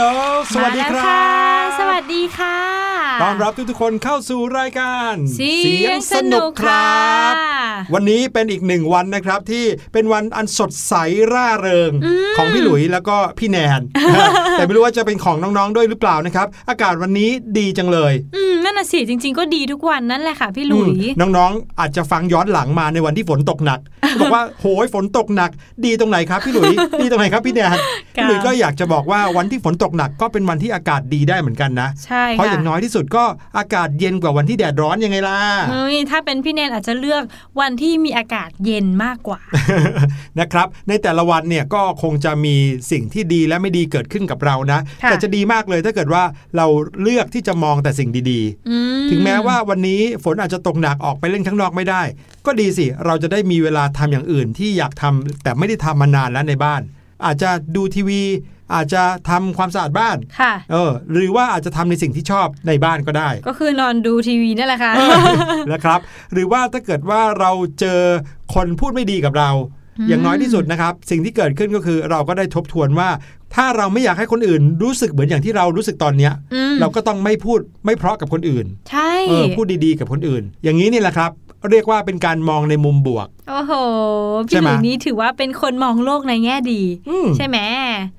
ลโหลสวัสดีครับ สวัสดีค่ะ ต้อนรับทุกๆคนเข้าสู่รายการเสียงสนุกค่ะวันนี้เป็นอีกหนึ่งวันนะครับที่เป็นวันอันสดใสร่าเริงของพี่หลุยแล้วก็พี่แนน แต่ไม่รู้ว่าจะเป็นของน้องๆด้วยหรือเปล่านะครับ อากาศวันนี้ดีจังเลยอืม นั่นน่ะสิจริง ๆ ก็ดีทุกวันนั่นแหละค่ะพี่หลุยอืมน้องๆ อาจจะฟังย้อนหลังมาในวันที่ฝนตกหนักบอกว่าโหยฝนตกหนัก ดีตรงไหนครับพี่หลุยดีตรงไหนครับพี่แนนพี่หลุยก็อยากจะบอกว่าวันที่ฝนตกหนักก็เป็นวันที่อากาศดีได้เหมือนกันนะใช่เพราะอย่างน้อยที่สุดก็อากาศเย็นกว่าวันที่แดดร้อนยังไงล่ะเฮ้ยถ้าเป็นพี่แนนอาจจะเลือกวันที่มีอากาศเย็นมากกว่านะครับ ในแต่ละวันเนี่ยก็คงจะมีสิ่งที่ดีและไม่ดีเกิดขึ้นกับเรานะค่ะแต่จะดีมากเลยถ้าเกิดว่าเราเลือกที่จะมองแต่สิ่งดีอืๆถึงแม้ว่าวันนี้ฝนอาจจะตกหนักออกไปเล่นข้างนอกไม่ได้ ก็ดีสิ เราจะได้มีเวลาทำอย่างอื่นที่อยากทำแต่ไม่ได้ทำมานานแล้วในบ้าน อาจจะดูทีวี อาจจะทำความสะอาดบ้านค่ะเออ หรือว่าอาจจะทำในสิ่งที่ชอบในบ้านก็ได้ ก็คือนอนดูทีวีนั่นแหละค่ะนะครับ หรือว่าถ้าเกิดว่าเราเจอคนพูดไม่ดีกับเราอืมอย่างน้อยที่สุดนะครับ สิ่งที่เกิดขึ้นก็คือเราก็ได้ทบทวนว่า ถ้าเราไม่อยากให้คนอื่นรู้สึกเหมือนอย่างที่เรารู้สึกตอนเนี้ยอืมเราก็ต้องไม่พูดไม่เพราะกับคนอื่น ใช่ เออพูดดีๆกับคนอื่น อย่างนี้นี่แหละครับ เรียกว่าเป็นการมองในมุมบวก โอ้โหใช่พี่ไหหมลุยนี้ถือว่าเป็นคนมองโลกในแง่ดีอืมใช่ไหม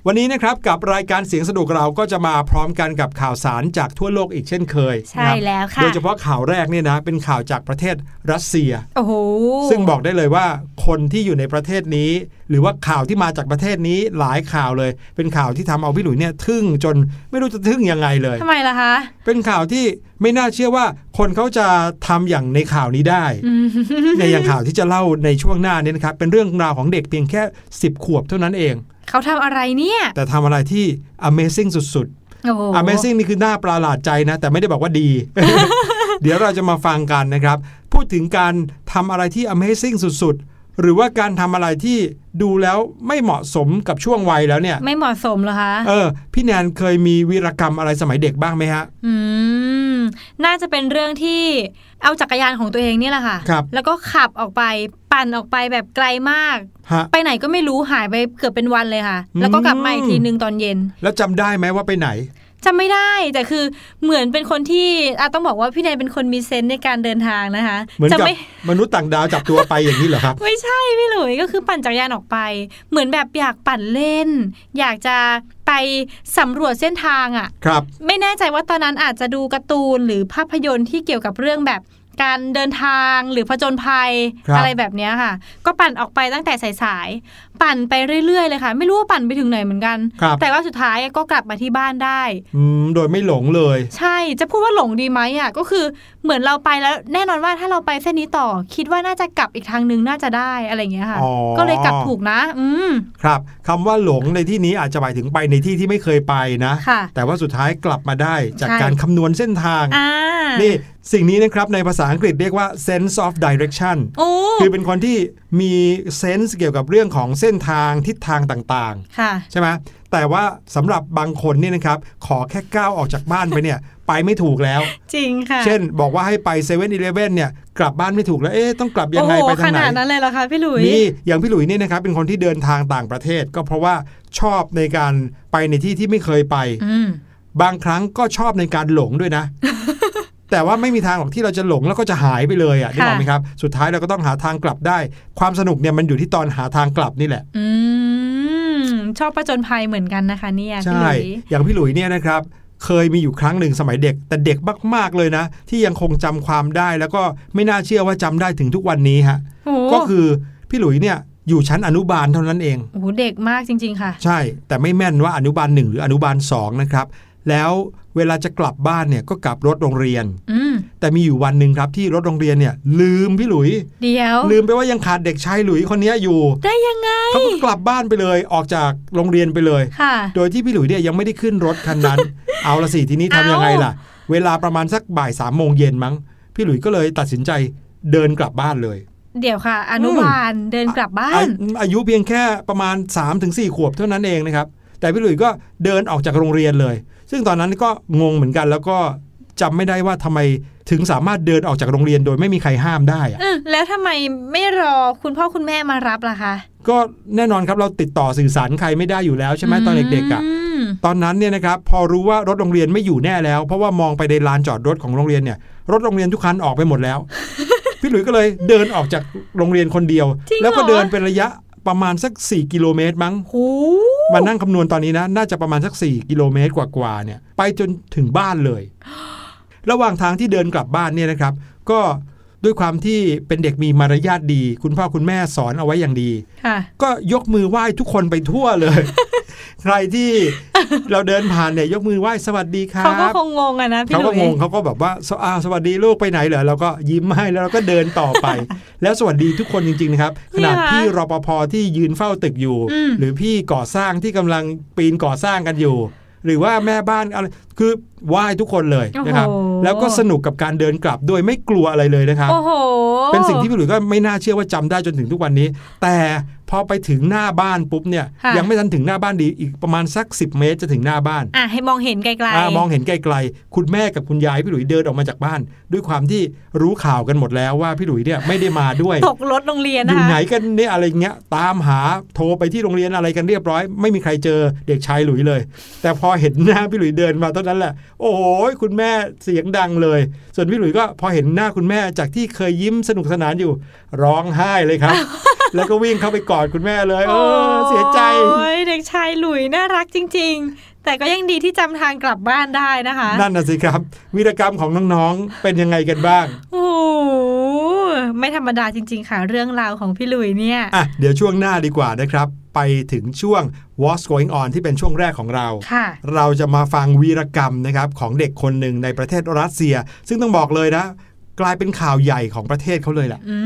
วันนี้นะครับกับรายการเสียงสนุกเราก็จะมาพร้อมกันกับข่าวสารจากทั่วโลกอีกเช่นเคย ใช่นะครับแล้วค่ะ โดยเฉพาะข่าวแรกเนี่ยนะ เป็นข่าวจากประเทศรัสเซีย โอ้โห ซึ่งบอกได้เลยว่าคนที่อยู่ในประเทศนี้ หรือว่าข่าวที่มาจากประเทศนี้หลายข่าวเลย เป็นข่าวที่ทำเอาพี่หลุยเนี่ยทึ่งจนไม่รู้จะทึ่งยังไงเลยทำไมล่ะคะ เป็นข่าวที่ไม่น่าเชื่อว่าคนเขาจะทำอย่างในข่าวนี้ได้อืมในอย่างข่าวที่จะเล่าในช่วงหน้านี้นะครับเป็นเรื่องราวของเด็กเพียงแค่ 10 ขวบเท่านั้นเอง เขาทำอะไรเนี่ย แต่ทำอะไรที่ Amazing สุดโอ้โหๆ Amazing นี่คือหน้าประหลาดใจนะ แต่ไม่ได้บอกว่าดี เดี๋ยวเราจะมาฟังกันนะครับ พูดถึงการทำอะไรที่ Amazing สุดๆ หรือว่าการทำอะไรที่ดูแล้วไม่เหมาะสมกับช่วงวัยแล้วเนี่ย ไม่เหมาะสมเหรอคะ เออ พี่แนนเคยมีวีรกรรมอะไรสมัยเด็กบ้างไหมฮะ อืม น่าจะเป็นเรื่องที่เอาจักรยานของตัวเองนี่แหละค่ะครับแล้วก็ขับออกไปปั่นออกไปแบบไกลมากฮะไปไหนก็ไม่รู้หายไปเกือบเป็นวันเลยค่ะอืมแล้วก็กลับมาอีกทีนึงตอนเย็น แล้วจำได้ไหมว่าไปไหน จำไม่ได้แต่คือเหมือนเป็นคนที่อะต้องบอกว่าพี่แนนเป็นคนมีเซนส์ในการเดินทางนะคะเหมือนจะกับไม่มนุษย์ต่างดาวจับตัวไปอย่างนี้เหรอครับ ไม่ใช่พี่หลุยก็คือปั่นจักรยานออกไป เหมือนแบบอยากปั่นเล่น อยากจะไปสำรวจเส้นทางอะครับ ไม่แน่ใจว่าตอนนั้นอาจจะดูการ์ตูนหรือภาพยนตร์ที่เกี่ยวกับเรื่องแบบ การเดินทางหรือผจญภัยครับอะไรแบบเนี้ยค่ะ ก็ปั่นออกไปตั้งแต่สายๆปั่นไปเรื่อยๆเลยค่ะ ไม่รู้ว่าปั่นไปถึงไหนเหมือนกันครับแต่ว่าสุดท้ายก็กลับมาที่บ้านได้อืมโดยไม่หลงเลย ใช่จะพูดว่าหลงดีไหมอะก็คือเหมือนเราไปแล้วแน่นอนว่าถ้าเราไปเส้นนี้ต่อ คิดว่าน่าจะกลับอีกทางนึงน่าจะได้อะไรอย่างเงี้ยค่ะอ๋อก็เลยกลับถูกนะ อืมครับคำว่าหลงในที่นี้อาจจะหมายถึงไปในที่ที่ไม่เคยไปนะค่ะแต่ว่าสุดท้ายกลับมาได้จากใช่การคำนวณเส้นทางอ่านี่ สิ่งนี้นะครับในภาษาอังกฤษเรียกว่า sense of direction โอ้คือเป็นคนที่มีเซนส์เกี่ยวกับเรื่องของเส้นทางทิศทางต่างค่ะๆใช่ไหมแต่ว่าสำหรับบางคนเนี่ยนะครับขอแค่ก้าวออกจากบ้านไปเนี่ย ไปไม่ถูกแล้ว จริงค่ะ เช่น บอกว่าให้ไป7 e เ e ่ e อเนี่ยกลับบ้านไม่ถูกแล้วเอ๊ะต้องกลับยังไงโอ้โหไปขทางไหนนาดนั้นเลยเหรอคะพี่หลุยมีอย่างพี่หลุยเนี่ยนะครับเป็นคนที่เดินทางต่างประเทศ ก็เพราะว่าชอบในการไปในที่ที่ไม่เคยไปอืมบางครั้งก็ชอบในการหลงด้วยนะ แต่ว่าไม่มีทางหรอกที่เราจะหลงแล้วก็จะหายไปเลยอะนึกออกไหมครับ สุดท้ายเราก็ต้องหาทางกลับได้ ความสนุกเนี่ยมันอยู่ที่ตอนหาทางกลับนี่แหละอืมชอบประจนภัยเหมือนกันนะคะเนี่ยพี่ใช่หลุยอย่างพี่หลุยเนี่ยนะครับเคยมีอยู่ครั้งหนึ่งสมัยเด็ก แต่เด็กมาก ๆ เลยนะ ที่ยังคงจำความได้แล้วก็ไม่น่าเชื่อว่าจำได้ถึงทุกวันนี้ฮะโอ้โหก็คือพี่หลุยเนี่ยอยู่ชั้นอนุบาลเท่านั้นเองโอ้โหเด็กมากจริง ๆ ค่ะ ใช่แต่ไม่แม่นว่าอนุบาลหนึ่งหรืออนุบาลสองนะครับ แล้ว เวลาจะกลับบ้านเนี่ยก็กลับรถโรงเรียนอืมแต่มีอยู่วันหนึ่งครับที่รถโรงเรียนเนี่ยลืมพี่หลุย เดี๋ยว ลืมไปว่ายังขาดเด็กชายหลุยคนเนี้ยอยู่ ได้ยังไงเขาก็กลับบ้านไปเลยออกจากโรงเรียนไปเลยค่ะโดยที่พี่หลุยเนี่ยยังไม่ได้ขึ้นรถคันนั้น เอาละสิทีนี้ทำยังไงล่ะ เวลาประมาณสักบ่ายสามโมงเย็นมั้ง พี่หลุยก็เลยตัดสินใจเดินกลับบ้านเลยเดี๋ยวค่ะ อนุบาลเดินกลับบ้าน อาอายุเพียงแค่ประมาณ3-4ขวบเท่านั้นเองนะครับ แต่พี่หลุยก็เดินออกจากโรงเรียนเลย ซึ่งตอนนั้นก็งงเหมือนกันแล้วก็จำไม่ได้ว่าทำไมถึงสามารถเดินออกจากโรงเรียนโดยไม่มีใครห้ามได้อะเออแล้วทำไมไม่รอคุณพ่อคุณแม่มารับล่ะคะ ก็แน่นอนครับเราติดต่อสื่อสารใครไม่ได้อยู่แล้วใช่ไหมตอนเด็กๆอะมตอนนั้นเนี่ยนะครับพอรู้ว่ารถโรงเรียนไม่อยู่แน่แล้ว เพราะว่ามองไปในลานจอดรถของโรงเรียนเนี่ย รถโรงเรียนทุกคันออกไปหมดแล้ว พี่หลุยส์ก็เลยเดินออกจากโรงเรียนคนเดียวจริงเหรอแล้วก็เดินเป็นระยะ ประมาณสัก 4 กิโลเมตรมั้งหูมานั่งคำนวณตอนนี้นะ น่าจะประมาณสัก 4 กิโลเมตรกว่าๆเนี่ย ไปจนถึงบ้านเลย ระหว่างทางที่เดินกลับบ้านเนี่ยนะครับ ก็ด้วยความที่เป็นเด็กมีมารยาทดี คุณพ่อคุณแม่สอนเอาไว้อย่างดีค่ะก็ยกมือไหว้ทุกคนไปทั่วเลย ใครที่เราเดินผ่านเนี่ยยกมือไหว้สวัสดีครัเขาก็บคงงงอะนะพี่เขาหลุก็ยงงเขาก็แบบว่าสอ่าสวัสดีลูกไปไหนเหรอเราก็ยิ้มให้แล้วเราก็เดินต่อไป แล้วสวัสดีทุกคนจริงๆนะครับขนาดพี่รปภที่ยืนเฝ้าตึกอยู่อืมหรือพี่ก่อสร้างที่กำลังปีนก่อสร้างกันอยู่ หรือว่าแม่บ้านอะไรคือไหว้ทุกคนเลยนะครับโอ้โหแล้วก็สนุกกับการเดินกลับโดยไม่กลัวอะไรเลยนะครับโอ้โหเป็นสิ่งที่พี่หลุยส์ก็ไม่น่าเชื่อว่าจำได้จนถึงทุกวันนี้ แต่ พอไปถึงหน้าบ้านปุ๊บเนี่ยค่ะยังไม่ทันถึงหน้าบ้านดีอีกประมาณสัก 10 เมตรจะถึงหน้าบ้านอะให้มองเห็นไกลอ่ามองเห็นไกลๆคุณแม่กับคุณยายพี่หลุยส์เดินออกมาจากบ้าน ด้วยความที่รู้ข่าวกันหมดแล้วว่าพี่หลุยส์เนี่ยไม่ได้มาด้วยๆตกรถโรงเรียนอนะยู่คะไหนกันเนี่ยอะไรเงี้ยตามหาโทรไปที่โรงเรียนอะไรกันเรียบร้อย ไม่มีใครเจอเด็กชายหลุยเลย แต่พอเห็นหน้าพี่หลุยเดินมาเท่านั้นแหละ โอ้โหคุณแม่เสียงดังเลย ส่วนพี่หลุยก็พอเห็นหน้าคุณแม่จากที่เคยยิ้มสนุกสนานอยู่ร้องไห้เลยครับ แล้วก็วิ่งเข้าไปกอดคุณแม่เลย เออ เสียใจโอ้ยเด็กชายหลุยน่ารักจริง ๆ แต่ก็ยังดีที่จำทางกลับบ้านได้นะคะ นั่นน่ะสิครับวีรกรรมของน้องๆเป็นยังไงกันบ้าง โอ้โหไม่ธรรมดาจริง ๆ ค่ะเรื่องราวของพี่หลุยเนี่ยอะเดี๋ยวช่วงหน้าดีกว่านะครับ ไปถึงช่วง What's Going On ที่เป็นช่วงแรกของเราค่ะเราจะมาฟังวีรกรรมนะครับของเด็กคนหนึ่งในประเทศรัสเซีย ซึ่งต้องบอกเลยนะ กลายเป็นข่าวใหญ่ของประเทศเขาเลยแหละอื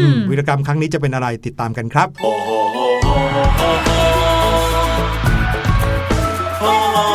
อืมมวีรกรรมครั้งนี้จะเป็นอะไรติดตามกันครับ妈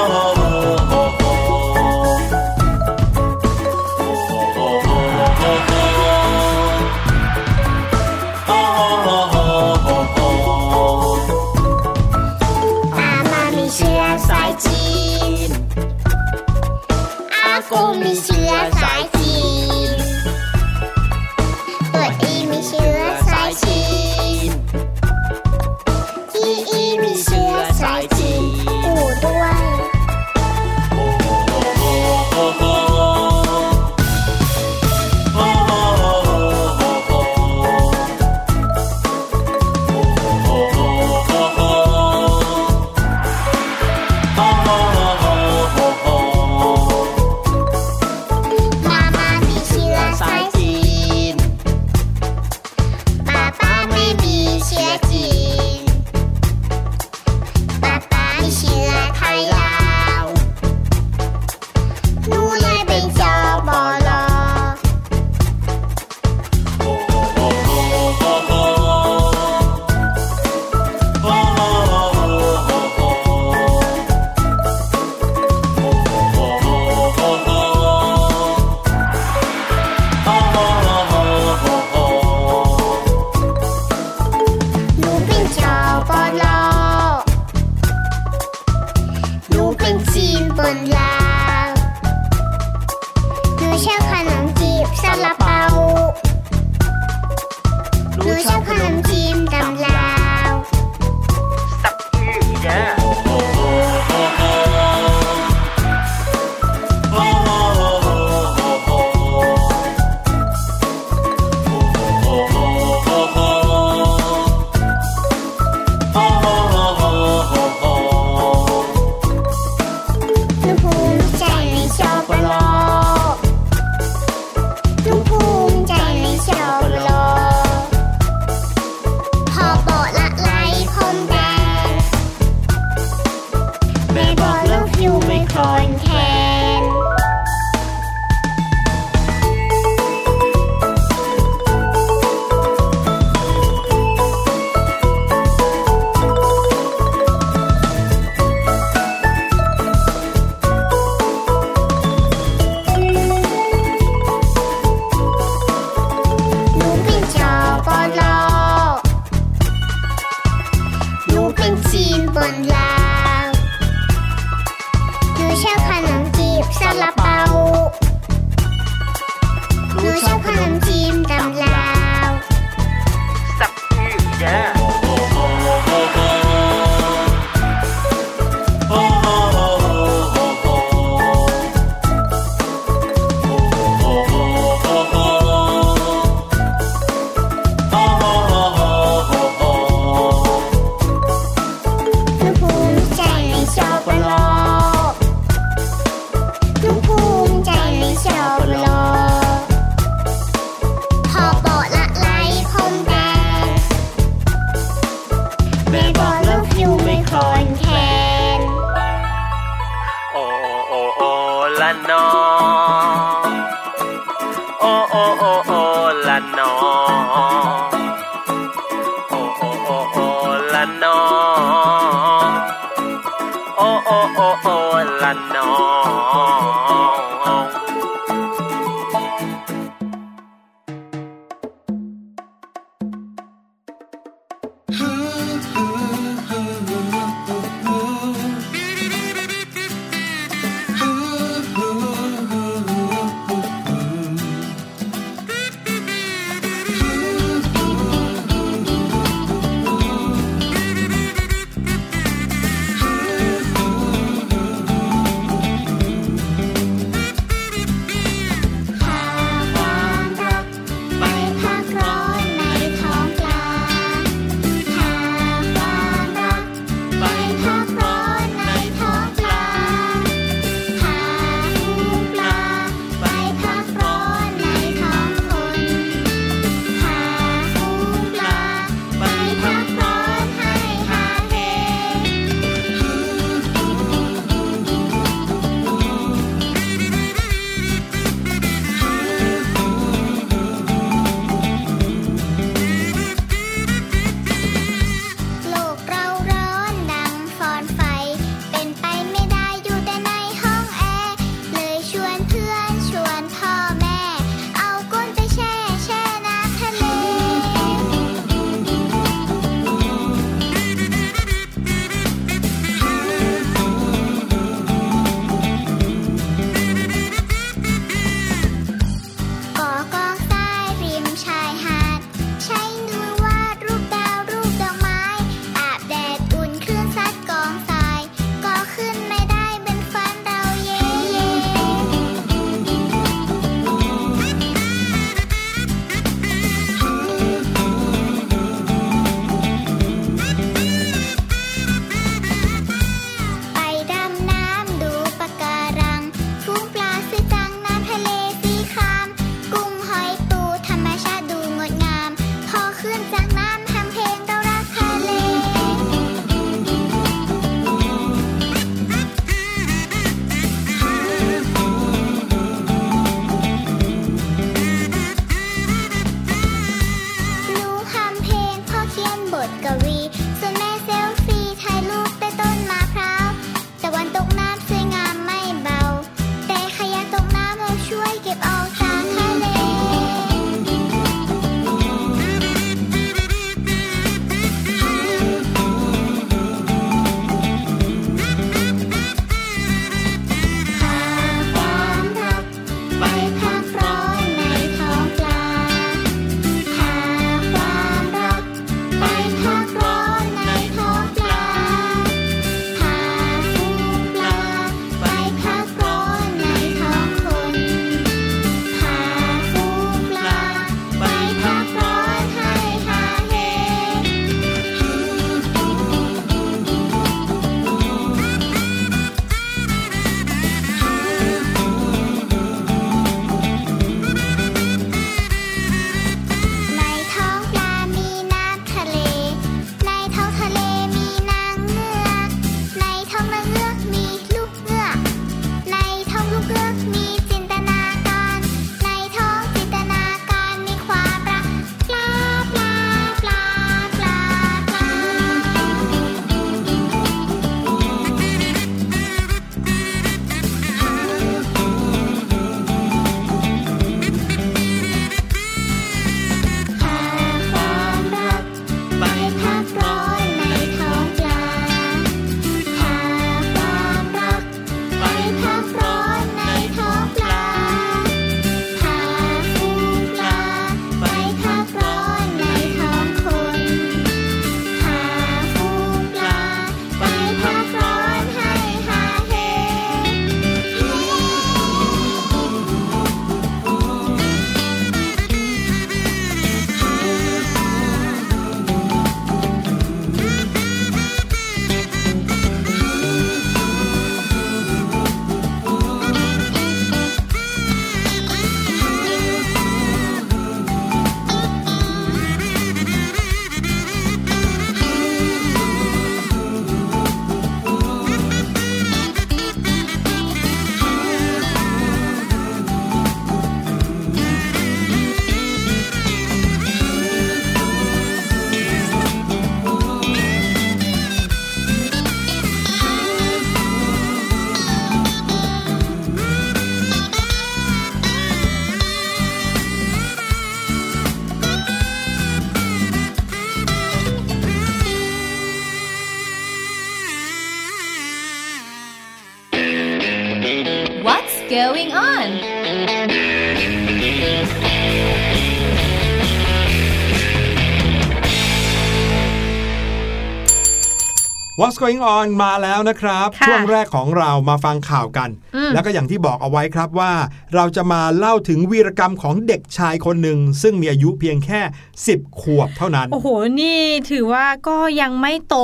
What's going on มาแล้วนะครับค่ะช่วงแรกของเรามาฟังข่าวกันอืมแล้วก็อย่างที่บอกเอาไว้ครับว่า เราจะมาเล่าถึงวีรกรรมของเด็กชายคนหนึ่ง ซึ่งมีอายุเพียงแค่ 10 ขวบเท่านั้น โอ้โห นี่ถือว่าก็ยังไม่โต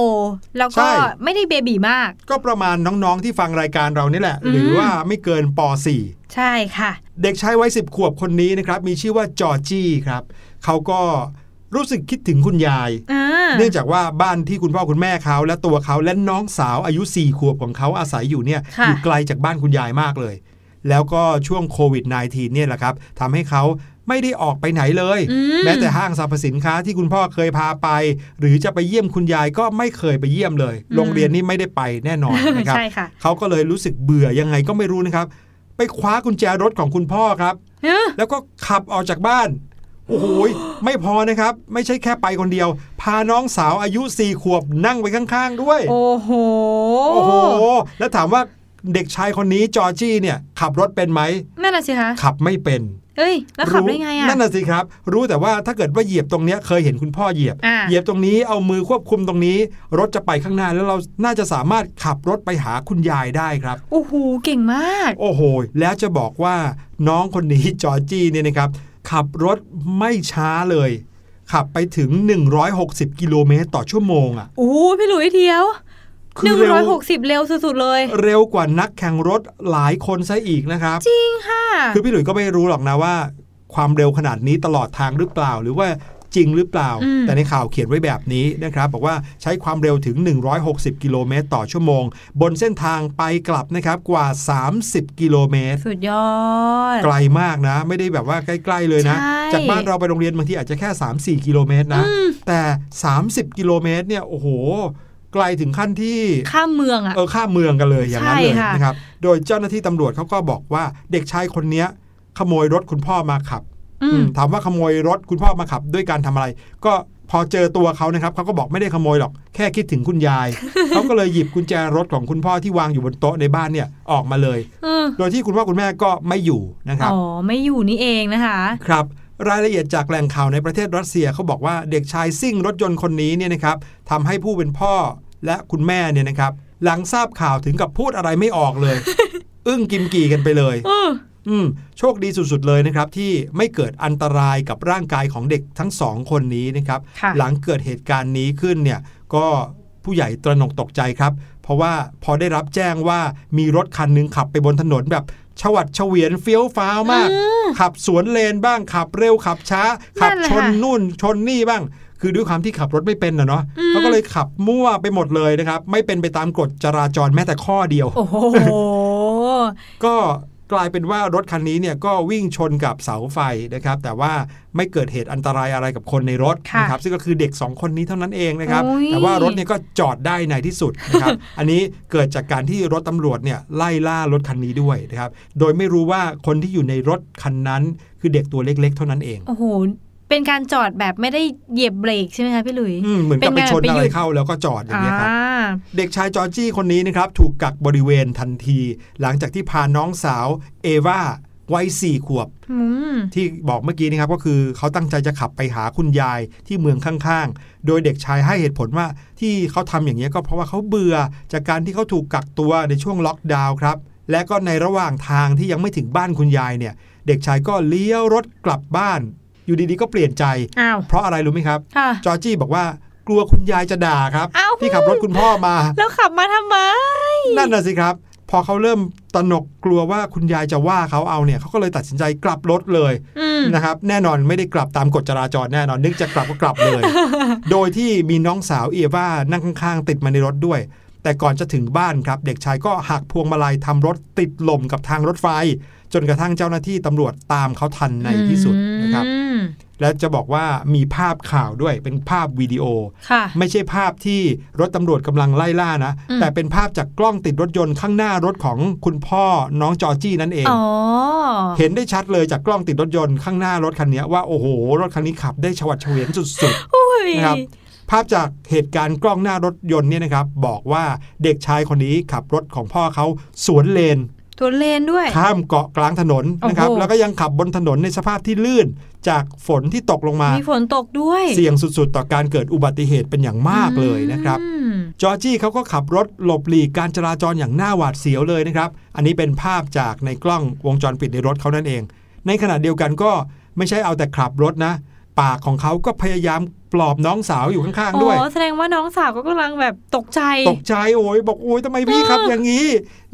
แล้วใช่ก็ไม่ได้เบบีมาก ก็ประมาณน้องๆที่ฟังรายการเรานี่แหละอืมหรือว่าไม่เกินป .4 ใช่ค่ะ เด็กชายวัย10 ขวบคนนี้นะครับมีชื่อว่าจอร์จี้ครับเขาก็ รู้สึกคิดถึงคุณยายอ่าเนื่องจากว่าบ้านที่คุณพ่อคุณแม่เขาและตัวเขาและน้องสาวอายุ4ขวบของเขาอาศัยอยู่เนี่ยค่ะอยู่ไกลจากบ้านคุณยายมากเลย แล้วก็ช่วงโควิด -19 เนี่ยแหละครับทำให้เขาไม่ได้ออกไปไหนเลยอืมแม้แต่ห้างสรรพสินค้าที่คุณพ่อเคยพาไป หรือจะไปเยี่ยมคุณยายก็ไม่เคยไปเยี่ยมเลย โรงเรียนนี่ไม่ได้ไปแน่นอนนะครับใช่ค่ะเขาก็เลยรู้สึกเบื่อยังไงก็ไม่รู้นะครับ ไปคว้ากุญแจรถของคุณพ่อครับเอ้อแล้วก็ขับออกจากบ้าน โอ้โหยไม่พอนะครับ ไม่ใช่แค่ไปคนเดียว พาน้องสาวอายุสี่ขวบนั่งไปข้างๆด้วย โอ้โหโอ้โห แล้วถามว่าเด็กชายคนนี้จอร์จี้เนี่ย ขับรถเป็นไหมนั่นน่ะสิคะขับไม่เป็นเอ้ยแล้วขับได้ไงอะนั่นน่ะสิครับ รู้แต่ว่าถ้าเกิดว่าเหยียบตรงเนี้ยเคยเห็นคุณพ่อเหยียบอ่าเหยียบตรงนี้เอามือควบคุมตรงนี้ รถจะไปข้างหน้าแล้วเราน่าจะสามารถขับรถไปหาคุณยายได้ครับ โอ้โหเก่งมาก โอ้โห แล้วจะบอกว่าน้องคนนี้จอร์จี้เนี่ยนะครับ ขับรถไม่ช้าเลย ขับไปถึง 160 กิโลเมตรต่อชั่วโมงอะโอ้พี่หลุยเทียวคืหนึ่องเร็ร้อยวหกสิบเร็วสุดๆเลย เร็วกว่านักแข่งรถหลายคนซะอีกนะครับ จริงค่ะ คือพี่หลุยส์ก็ไม่รู้หรอกนะว่า ความเร็วขนาดนี้ตลอดทางหรือเปล่า หรือว่า จริงหรือเปล่าอืมแต่ในข่าวเขียนไว้แบบนี้นะครับ บอกว่าใช้ความเร็วถึง 160 กิโลเมตรต่อชั่วโมง บนเส้นทางไปกลับนะครับกว่า 30 กิโลเมตร สุดยอด ไกลมากนะ ไม่ได้แบบว่าใกล้ ๆ เลยนะใช่จากบ้านเราไปโรงเรียนบางทีอาจจะแค่ 3-4 กิโลเมตรนะอืมแต่ 30 กิโลเมตรเนี่ยโอ้โหไกลถึงขั้นที่ข้ามเมืองอะเออข้ามเมืองกันเลยอย่างนั้นเลยใช่ค่ะนะครับ โดยเจ้าหน้าที่ตำรวจเขาก็บอกว่าเด็กชายคนเนี้ยขโมยรถคุณพ่อมาขับอือืมม ถามว่าขโมยรถคุณพ่อมาขับด้วยการทำอะไร ก็พอเจอตัวเขานะครับเขาก็บอกไม่ได้ขโมยหรอก แค่คิดถึงคุณยาย เขาก็เลยหยิบกุญแจรถของคุณพ่อที่วางอยู่บนโต๊ะในบ้านเนี่ยออกมาเลยเออโดยที่คุณพ่อคุณแม่ก็ไม่อยู่นะครับ อ๋อ ไม่อยู่นี่เองนะคะ ครับ รายละเอียดจากแหล่งข่าวในประเทศรัสเซียเขาบอกว่าเด็กชายซิ่งรถยนต์คนนี้เนี่ยนะครับทำให้ผู้เป็นพ่อและคุณแม่เนี่ยนะครับ หลังทราบข่าวถึงกับพูดอะไรไม่ออกเลย อึ้งกิมกี่กันไปเลยเอออืมโชคดีสุดๆเลยนะครับ ที่ไม่เกิดอันตรายกับร่างกายของเด็กทั้งสองคนนี้นะครับค่ะหลังเกิดเหตุการณ์นี้ขึ้นเนี่ยก็ผู้ใหญ่ตระหนกตกใจครับ เพราะว่าพอได้รับแจ้งว่ามีรถคันหนึ่งขับไปบนถนนแบบชวัดเฉวียนเฟี้ยวฟ้าวมาก ขับสวนเลนบ้างขับเร็วขับช้า ขับนั่นแหละชนนู่นชนนี่บ้าง คือด้วยความที่ขับรถไม่เป็นนะเนาะอืมเขาก็เลยขับมั่วไปหมดเลยนะครับ ไม่เป็นไปตามกฎจราจรแม้แต่ข้อเดียว โอ้โหก็ กลายเป็นว่ารถคันนี้เนี่ยก็วิ่งชนกับเสาไฟนะครับ แต่ว่าไม่เกิดเหตุอันตรายอะไรกับคนในรถค่ะนะครับซึ่งก็คือเด็ก 2 คนนี้เท่านั้นเองนะครับโอ้ยแต่ว่ารถเนี่ยก็จอดได้ในที่สุดนะครับอันนี้เกิดจากการที่รถตำรวจเนี่ยไล่ล่ารถคันนี้ด้วยนะครับโดยไม่รู้ว่าคนที่อยู่ในรถคันนั้นคือเด็กตัวเล็ก ๆ เท่านั้นเองโอ้โห เป็นการจอดแบบไม่ได้เหยียบเบรกใช่ไหมคะพี่หลุยอืมเหมือนกับไปเป็นไงชนไปอะหยุไรดเข้าแล้วก็จอดอย่างเงี้ยครับอ่าเด็กชายจอร์จี้คนนี้นะครับถูกกักบริเวณทันที หลังจากที่พาน้องสาวเอวาวัยสี่ขวบอืมที่บอกเมื่อกี้นะครับก็คือเขาตั้งใจจะขับไปหาคุณยายที่เมืองข้างๆ โดยเด็กชายให้เหตุผลว่าที่เขาทำอย่างนี้ยก็เพราะว่าเขาเบื่อจากการที่เขาถูกกักตัวในช่วงล็อกดาวน์ครับ และก็ในระหว่างทางที่ยังไม่ถึงบ้านคุณยายเนี่ย เด็กชายก็เลี้ยวรถกลับบ้าน อยู่ดีๆก็เปลี่ยนใจอ้าวเพราะอะไรรู้ไหมครับค่ะจอร์จี้บอกว่ากลัวคุณยายจะด่าครับอ้าวที่ขับรถคุณพ่อมา แล้วขับมาทำไม นั่นน่ะสิครับ พอเขาเริ่มตระหนกกลัวว่าคุณยายจะว่าเขาเอาเนี่ยเขาก็เลยตัดสินใจกลับรถเลยอืมนะครับ แน่นอนไม่ได้กลับตามกฎจราจรแน่นอน นึกจะกลับก็กลับเลย โดยที่มีน้องสาวเอวานั่งข้างๆติดมาในรถด้วย แต่ก่อนจะถึงบ้านครับ เด็กชายก็หักพวงมาลัยทำรถติดลมกับทางรถไฟ จนกระทั่งเจ้าหน้าที่ตำรวจตามเขาทันในที่สุดนะครับอืมและจะบอกว่ามีภาพข่าวด้วยเป็นภาพวิดีโอค่ะไม่ใช่ภาพที่รถตำรวจกำลังไล่ล่านะอืมแต่เป็นภาพจากกล้องติดรถยนต์ข้างหน้ารถของคุณพ่อน้องจอร์จี้นั่นเองอ๋อเห็นได้ชัดเลยจากกล้องติดรถยนต์ข้างหน้ารถคันนี้ว่าโอ้โห รถคันนี้ขับได้ฉวัดเฉวียนสุดอุ้ยนะครับๆ ภาพจากเหตุการณ์กล้องหน้ารถยนต์เนี่ยนะครับบอกว่าเด็กชายคนนี้ขับรถของพ่อเขาสวนเลนตัวเลนด้วย ข้ามเกาะกลางถนนนะครับโอ้โหแล้วก็ยังขับบนถนนในสภาพที่ลื่นจากฝนที่ตกลงมา มีฝนตกด้วย เสี่ยงสุดๆ ต่อการเกิดอุบัติเหตุเป็นอย่างมากเลยนะครับอืมจอร์จี้เขาก็ขับรถหลบหลีกการจราจรอย่างหน้าหวาดเสียวเลยนะครับ อันนี้เป็นภาพจากในกล้องวงจรปิดในรถเขานั่นเอง ในขณะเดียวกันก็ไม่ใช่เอาแต่ขับรถนะ ปากของเขาก็พยายาม ปลอบน้องสาวอยู่ข้างอ๋ๆด้วยอแสดงว่าน้องสาวก็กำลังแบบตกใจ ตกใจโอ้ยบอกโอ้ยทำไมพี่ครับอย่างนี้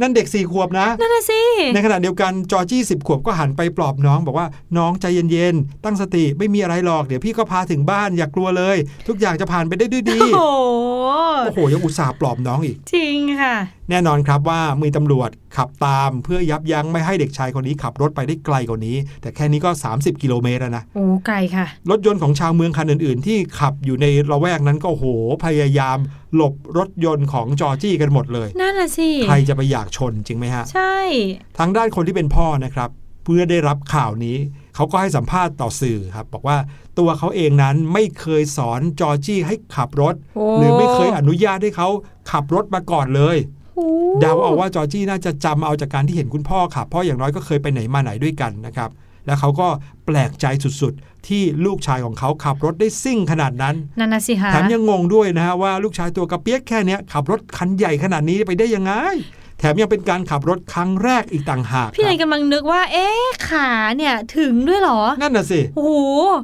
นั่นเด็กสี่ขวบนะนั่นน่ะสิในขณะเดียวกันจอร์จี้สิบขวบก็หันไปปลอบน้องบอกว่าน้องใจเย็นๆตั้งสติไม่มีอะไรหรอกเดี๋ยวพี่ก็พาถึงบ้านอย่ากลัวเลย ทุกอย่างจะผ่านไปได้ด้วยดีโอ้โหโอ้โหยังอุตส่าห์ปลอบน้องอีก จริงค่ะ แน่นอนครับว่ามีตำรวจขับตามเพื่อยับยั้งไม่ให้เด็กชายคนนี้ขับรถไปได้ไกลกว่านี้ แต่แค่นี้ก็ 30 กิโลเมตรแล้วนะโอ้ไกลค่ะ รถยนต์ของชาวเมืองคันอื่นๆ ที่ขับอยู่ในละแวกนั้นก็โอ้โหพยายามหลบรถยนต์ของจอร์จี้กันหมดเลย นั่นน่ะสิ ใครจะไปอยากชนจริงไหมฮะ ใช่ ทางด้านคนที่เป็นพ่อนะครับ เพื่อได้รับข่าวนี้ เขาก็ให้สัมภาษณ์ต่อสื่อครับ บอกว่าตัวเขาเองนั้นไม่เคยสอนจอร์จี้ให้ขับรถโอ้หรือไม่เคยอนุญาตให้เขาขับรถมาก่อนเลยโอ้เดาเอาว่าจอร์จี้น่าจะจำเอาจากการที่เห็นคุณพ่อขับเพราะอย่างน้อยก็เคยไปไหนมาไหนด้วยกันนะครับ แล้วเขาก็แปลกใจสุดๆ ที่ลูกชายของเขาขับรถได้ซิ่งขนาดนั้นนั่นน่ะสิคะแถมยังงงด้วยนะฮะว่าลูกชายตัวกระเปียกแค่เนี้ยขับรถคันใหญ่ขนาดนี้ไปได้ยังไงแถมยังเป็นการขับรถครั้งแรกอีกต่างหาก พี่คเนรัยบกำลังนึกว่า เอ๊ะ ขาเนี่ยถึงด้วยเหรอ นั่นน่ะสิ โอ้โห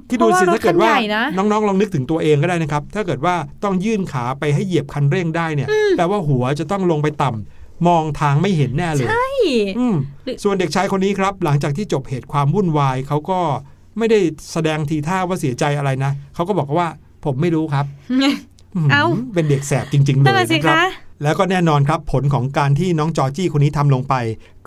คิดดูสิพระถ้าเกิดว่ารถคันใหญ่นะน้องๆ ลองนึกถึงตัวเองก็ได้นะครับ ถ้าเกิดว่าต้องยื่นขาไปให้เหยียบคันเร่งได้เนี่ย แปลว่าหัวจะต้องลงไปต่ำ มองทางไม่เห็นแน่เลย ใช่อืมหรือส่วนเด็กชายคนนี้ครับ หลังจากที่จบเหตุความวุ่นวายเขาก็ไม่ได้แสดงทีท่าว่าเสียใจอะไรนะเขาก็บอกว่าผมไม่รู้ครับมเอ้าเป็นเด็กแสบจริง ๆ เลยนั่นน่ะสินะครับคะแล้วก็แน่นอนครับ ผลของการที่น้องจอร์จี้คนนี้ทำลงไป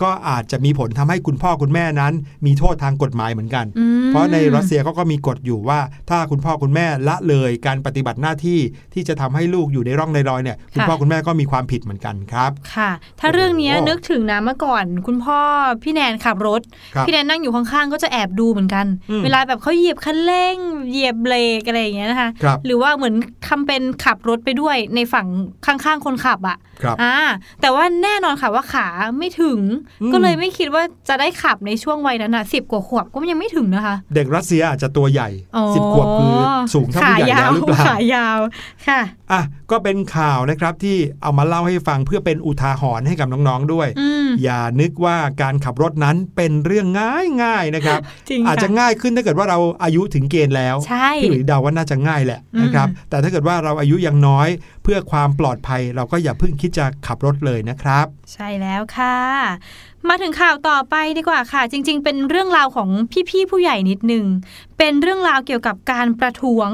ก็อาจจะมีผลทำให้คุณพ่อคุณแม่นั้น มีโทษทางกฎหมายเหมือนกันอืมเพราะในรัสเซียเขาก็มีกฎอยู่ว่า ถ้าคุณพ่อคุณแม่ละเลยการปฏิบัติหน้าที่ที่จะทำให้ลูกอยู่ในร่องในรอยเนี่ยคุณพ่อคุณแม่ก็มีความผิดเหมือนกันครับค่ะ ถ้าเรื่องเนี้ยโอ้โหนึกถึงนะเมื่อก่อน คุณพ่อพี่แนนขับรถครับพี่แนนนั่งอยู่ข้างๆก็จะแอบดูเหมือนกันอืมเวลาแบบเขาเหยียบคันเร่งเหยียบเบรกอะไรอย่างเงี้ยนะคะครับหรือว่าเหมือนทำเป็นขับรถไปด้วยในฝั่งข้างๆคนขับอะครับอ่าแต่ว่าแน่นอนค่ะว่าขาไม่ถึงอืมก็เลยไม่คิดว่าจะได้ขับในช่วงวัยนั้นอะสิบกว่าขวบก็ยังไม่ถึงนะคะ เด็กรัสเซียอาจจะตัวใหญ่อ๋อสิบขวบคือสูงเท่าผู้ใหญ่แล้วหรือเปล่าขายาวค่ะอะก็เป็นข่าวนะครับที่เอามาเล่าให้ฟังเพื่อเป็นอุทาหรณ์ให้กับน้องๆด้วยอืมอย่านึกว่าการขับรถนั้นเป็นเรื่องง่ายๆนะครับจริงอาจจะค่ะง่ายขึ้นถ้าเกิดว่าเราอายุถึงเกณฑ์แล้วใช่พี่หลุยส์เดาว่าน่าจะง่ายแหละนะครับอืมแต่ถ้าเกิดว่าเราอายุยังน้อยเพื่อความปลอดภัย เราก็อย่าเพิ่งคิดจะขับรถเลยนะครับ ใช่แล้วค่ะ มาถึงข่าวต่อไปดีกว่าค่ะ จริง ๆ เป็นเรื่องราวของพี่ๆผู้ใหญ่นิดนึงเป็นเรื่องราวเกี่ยวกับการประท้วง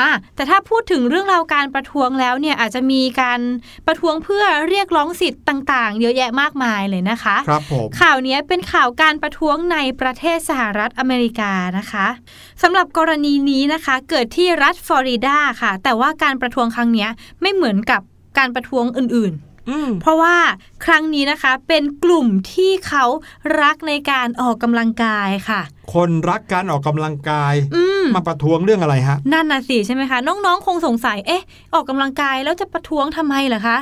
อะแต่ถ้าพูดถึงเรื่องราวการประท้วงแล้วเนี่ยอาจจะมีการประท้วงเพื่อเรียกร้องสิทธิ์ต่าง ๆ เยอะแยะมากมายเลยนะคะครับผมข่าวนี้เป็นข่าวการประท้วงในประเทศสหรัฐอเมริกานะคะสำหรับกรณีนี้นะคะเกิดที่รัฐฟลอริดาค่ะ แต่ว่าการประท้วงครั้งเนี้ยไม่เหมือนกับการประท้วงอื่นอืมๆ เพราะว่าครั้งนี้นะคะเป็นกลุ่มที่เขารักในการออกกำลังกายค่ะ คนรักการออกกำลังกายอืมมาประท้วงเรื่องอะไรฮะ นั่นน่ะสิใช่ไหมคะน้องๆ คงสงสัย เอ๊ะ ออกกำลังกายแล้วจะประท้วงทำไมเหรอคะ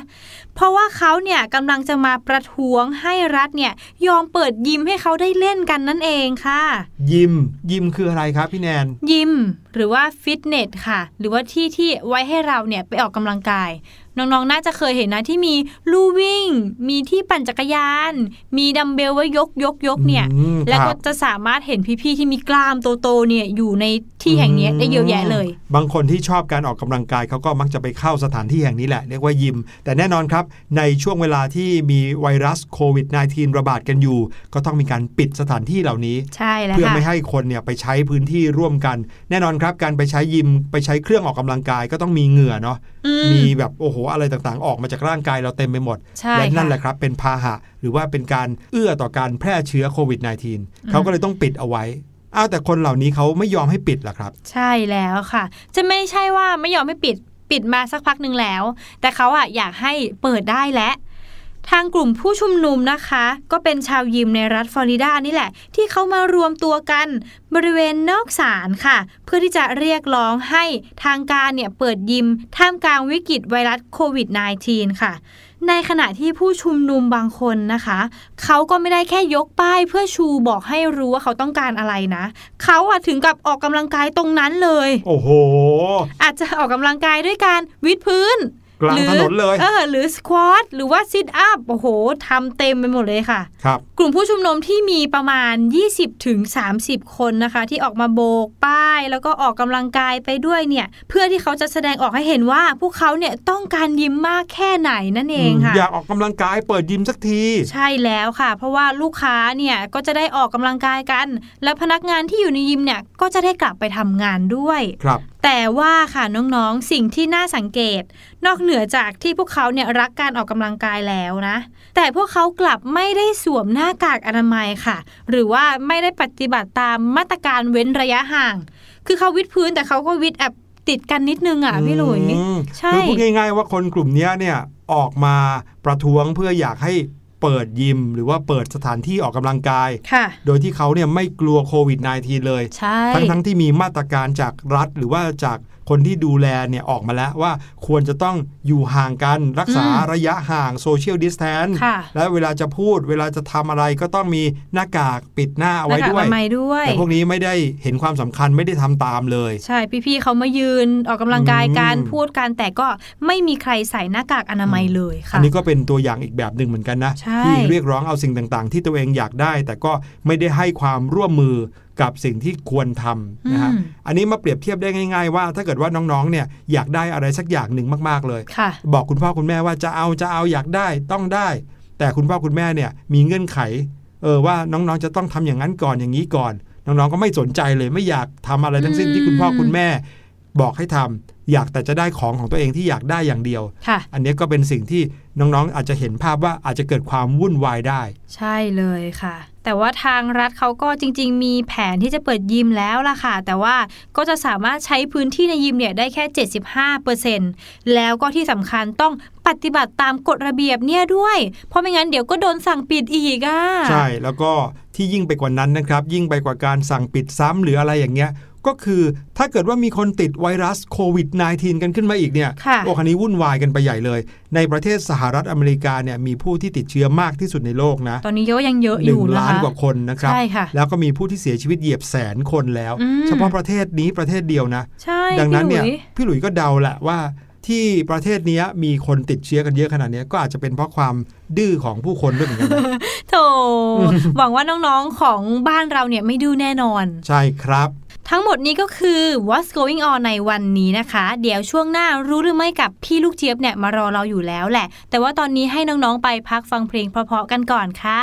เพราะว่าเขาเนี่ยกำลังจะมาประท้วงให้รัฐเนี่ยยอมเปิดยิมให้เขาได้เล่นกันนั่นเองค่ะ ยิม ยิมคืออะไรครับพี่แนน ยิม หรือว่าฟิตเนสค่ะ หรือว่าที่ที่ไว้ให้เราเนี่ยไปออกกำลังกาย น้องๆน่าจะเคยเห็นนะที่มีลู่วิ่ง มีที่ปั่นจักรยาน มีดัมเบลไว้ยกยกยกเนี่ยอืมแล้วคก็รับจะสามารถเห็นพี่ๆที่มีกล้ามโตๆเนี่ยอยู่ในที่แห่งเนี้ยได้เยอะแยะเลย บางคนที่ชอบการออกกำลังกายเขาก็มักจะไปเข้าสถานที่แห่งนี้แหละเรียกว่ายิม แต่แน่นอนครับในช่วงเวลาที่มีไวรัสโควิด -19 ระบาดกันอยู่ ก็ต้องมีการปิดสถานที่เหล่านี้ใช่แล้วเพื่อค่ะไม่ให้คนเนี่ยไปใช้พื้นที่ร่วมกัน แน่นอนครับการไปใช้ยิมไปใช้เครื่องออกกำลังกายก็ต้องมีเหงื่อเนาะอืมมีแบบโอ้โหอะไรต่างๆ ออกมาจากร่างกายเราเต็มไปหมดใช่และนั่นค่ะแหละครับ เป็นพาหะ หรือว่าเป็นการเอื้อต่อการแพร่เชื้อโควิด -19 เขาก็เลยต้องปิดเอาไว้อ้าวแต่คนเหล่านี้เขาไม่ยอมให้ปิดล่ะครับ ใช่แล้วค่ะ จะไม่ใช่ว่าไม่ยอมให้ปิดปิดมาสักพักหนึ่งแล้ว แต่เขาอะอยากให้เปิดได้และ ทางกลุ่มผู้ชุมนุมนะคะ ก็เป็นชาวยิมในรัฐฟลอริดานี่แหละ ที่เขามารวมตัวกันบริเวณนอกศาลค่ะ เพื่อที่จะเรียกร้องให้ทางการเนี่ยเปิดยิมท่ามกลางวิกฤตไวรัสโควิด -19 ค่ะ ในขณะที่ผู้ชุมนุมบางคนนะคะ เขาก็ไม่ได้แค่ยกป้ายเพื่อชูบอกให้รู้ว่าเขาต้องการอะไรนะ เขาอะถึงกับออกกำลังกายตรงนั้นเลย โอ้โห อาจจะออกกำลังกายด้วยการวิดพื้น กลางหรือถนนเลยเออหรือสควอตหรือว่าซิทอัพโอ้โหทำเต็มไปหมดเลยค่ะครับกลุ่มผู้ชุมนุมที่มีประมาณ 20ถึง30คนนะคะ ที่ออกมาโบกป้าย แล้วก็ออกกำลังกายไปด้วยเนี่ย เพื่อที่เขาจะแสดงออกให้เห็นว่า พวกเขาเนี่ยต้องการยิ้มมากแค่ไหนนั่นเองค่ะอยากออกกำลังกายเปิดยิมสักที ใช่แล้วค่ะ เพราะว่าลูกค้าเนี่ยก็จะได้ออกกำลังกายกัน และพนักงานที่อยู่ในยิมเนี่ยก็จะได้กลับไปทำงานด้วยครับแต่ว่าค่ะน้องๆ สิ่งที่น่าสังเกต นอกเหนือจากที่พวกเขาเนี่ยรักการออกกำลังกายแล้วนะ แต่พวกเขากลับไม่ได้สวมหน้ากากอนามัยค่ะ หรือว่าไม่ได้ปฏิบัติตามมาตรการเว้นระยะห่าง คือเขาวิดพื้นแต่เขาก็วิดแอบติดกันนิดนึงอะพี่หลุยอืมใช่คือพูดง่ายๆว่าคนกลุ่มเนี้ยเนี่ยออกมาประท้วงเพื่ออยากให้เปิดยิม หรือว่าเปิดสถานที่ออกกำลังกายค่ะโดยที่เขาเนี่ยไม่กลัวโควิด -19 เลยใช่ทั้งทั้งๆที่มีมาตรการจากรัฐหรือว่าจากคนที่ดูแลเนี่ยออกมาแล้วว่าควรจะต้องอยู่ห่างกันรักษาระยะห่างโซเชียลดิสแทนค่ะและเวลาจะพูดเวลาจะทำอะไรก็ต้องมีหน้ากากปิดหน้าเอาหน้าไว้กากด้อวยนามัยด้วยแต่พวกนี้ไม่ได้เห็นความสำคัญไม่ได้ทำตามเลย ใช่พี่ๆเขามายืนออกกำลังกายกันอืมพูดกันแต่ก็ไม่มีใครใส่หน้ากากอนามัยเลยค่ะอันนี้ก็เป็นตัวอย่างอีกแบบหนึ่งเหมือนกันนะใช่ที่เรียกร้องเอาสิ่งต่างๆ ที่ตัวเองอยากได้ แต่ก็ไม่ได้ให้ความร่วมมือกับสิ่งที่ควรทำนะฮะอืมอันนี้มาเปรียบเทียบได้ง่าย ๆ ว่า ถ้าเกิดว่าน้องๆเนี่ยอยากได้อะไรสักอย่างหนึ่งมากๆเลยค่ะบอกคุณพ่อคุณแม่ว่าจะเอาจะเอาอยากได้ต้องได้ แต่คุณพ่อคุณแม่เนี่ยมีเงื่อนไขเออว่าน้องๆจะต้องทำอย่างนั้นก่อนอย่างนี้ก่อน น้องๆก็ไม่สนใจเลยไม่อยากทำอะไรทั้งสิ้นอืมที่คุณพ่อคุณแม่บอกให้ทำอยากแต่จะได้ของของตัวเองที่อยากได้อย่างเดียวค่ะอันนี้ก็เป็นสิ่งที่น้องๆ อาจจะเห็นภาพว่าอาจจะเกิดความวุ่นวายได้ ใช่เลยค่ะ แต่ว่าทางรัฐเขาก็จริง ๆ มีแผนที่จะเปิดยิมแล้วล่ะค่ะ แต่ว่าก็จะสามารถใช้พื้นที่ในยิมเนี่ยได้แค่ 75%แล้วก็ที่สำคัญต้องปฏิบัติตามกฎระเบียบเนี่ยด้วย เพราะไม่งั้นเดี๋ยวก็โดนสั่งปิดอีกอะ ใช่ แล้วก็ที่ยิ่งไปกว่านั้นนะครับ ยิ่งไปกว่าการสั่งปิดซ้ำหรืออะไรอย่างเงี้ย ก็คือถ้าเกิดว่ามีคนติดไวรัสโควิด -19 กันขึ้นมาอีกเนี่ยค่ะโอ้คันนี้วุ่นวายกันไปใหญ่เลย ในประเทศสหรัฐอเมริกาเนี่ยมีผู้ที่ติดเชื้อมากที่สุดในโลกนะ ตอนนี้ก็ยังเยอะหอนึ่ยู่งนะคะล้านกว่าคนนะครับใช่ค่ะแล้วก็มีผู้ที่เสียชีวิตเหยียบแสนคนแล้วอืมเฉพาะประเทศนี้ประเทศเดียวนะใช่ดังนั้นเนี่ยพี่หลุพี่หลุยส์ก็เดาแหละว่า ที่ประเทศเนี้ยมีคนติดเชื้อกันเยอะขนาดเนี้ยก็อาจจะเป็นเพราะความดื้อของผู้คนด้วยเหมือนกันนะโถหวังว่าน้องๆของบ้านเราเนี่ยไม่ดื้อแน่นอน ใช่ครับ ทั้งหมดนี้ก็คือ what's going on ในวันนี้นะคะ เดี๋ยวช่วงหน้ารู้หรือไม่กับพี่ลูกเจี๊ยบเนี่ยมารอเราอยู่แล้วแหละ แต่ว่าตอนนี้ให้น้องๆไปพักฟังเพลงเพราะๆกันก่อนค่ะ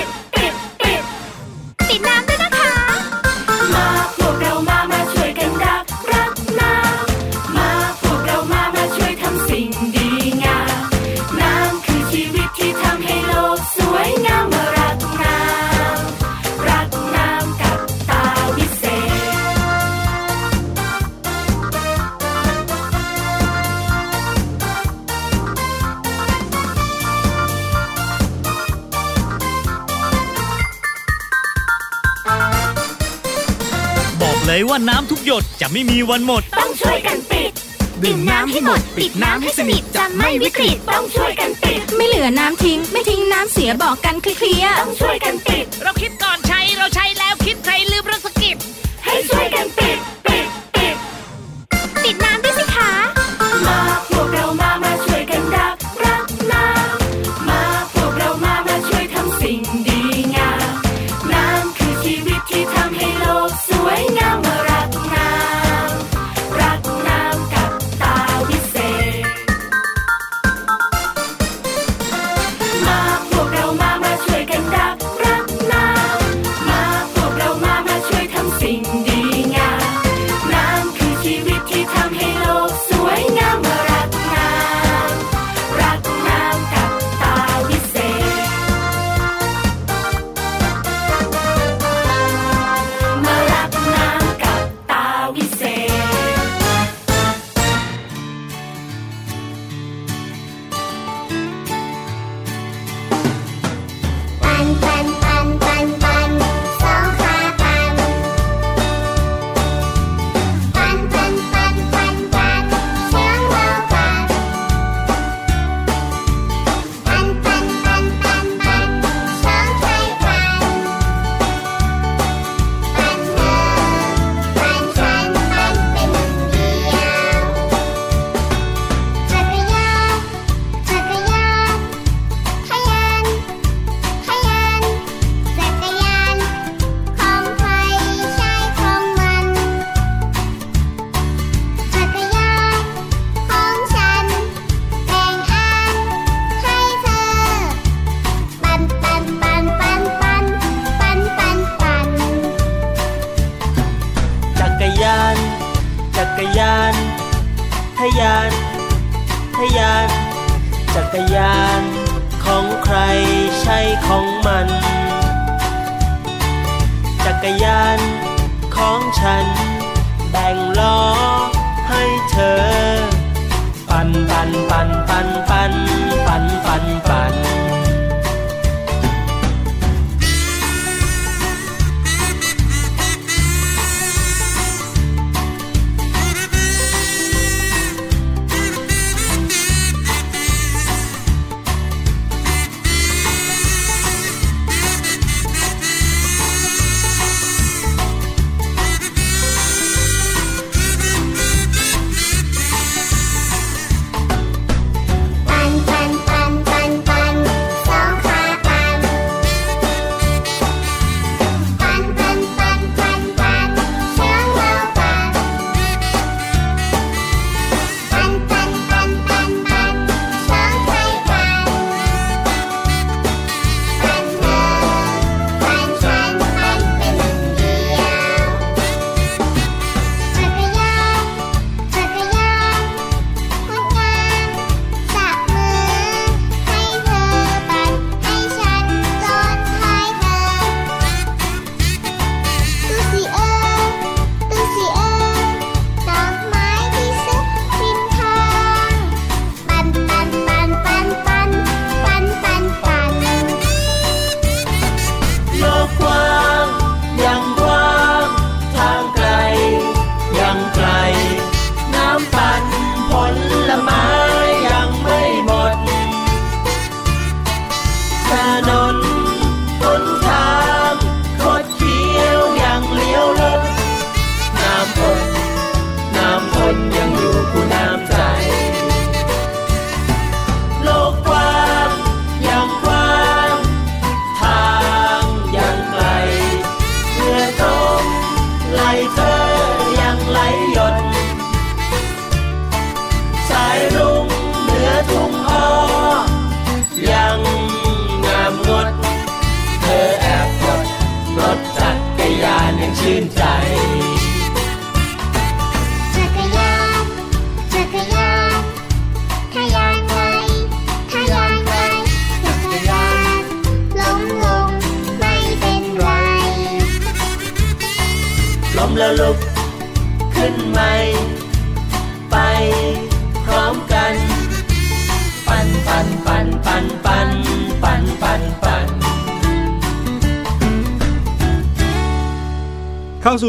ด ว่าน้ำทุกหยดจะไม่มีวันหมด ต้องช่วยกันปิด ดื่มน้ำให้หมด ปิดน้ำให้สนิทจะไม่วิกฤตต้องช่วยกันปิด ไม่เหลือน้ำทิ้ง ไม่ทิ้งน้ำเสียบอกกันเคลียร์ต้องช่วยกันปิด เราคิดก่อน จักรยานทยานทยาน จักรยานของใครใช่ของมัน จักรยานของฉัน แบ่งล้อให้เธอ ปั่นปั่นปั่นปั่นปั่นปั่นปั่นปั่น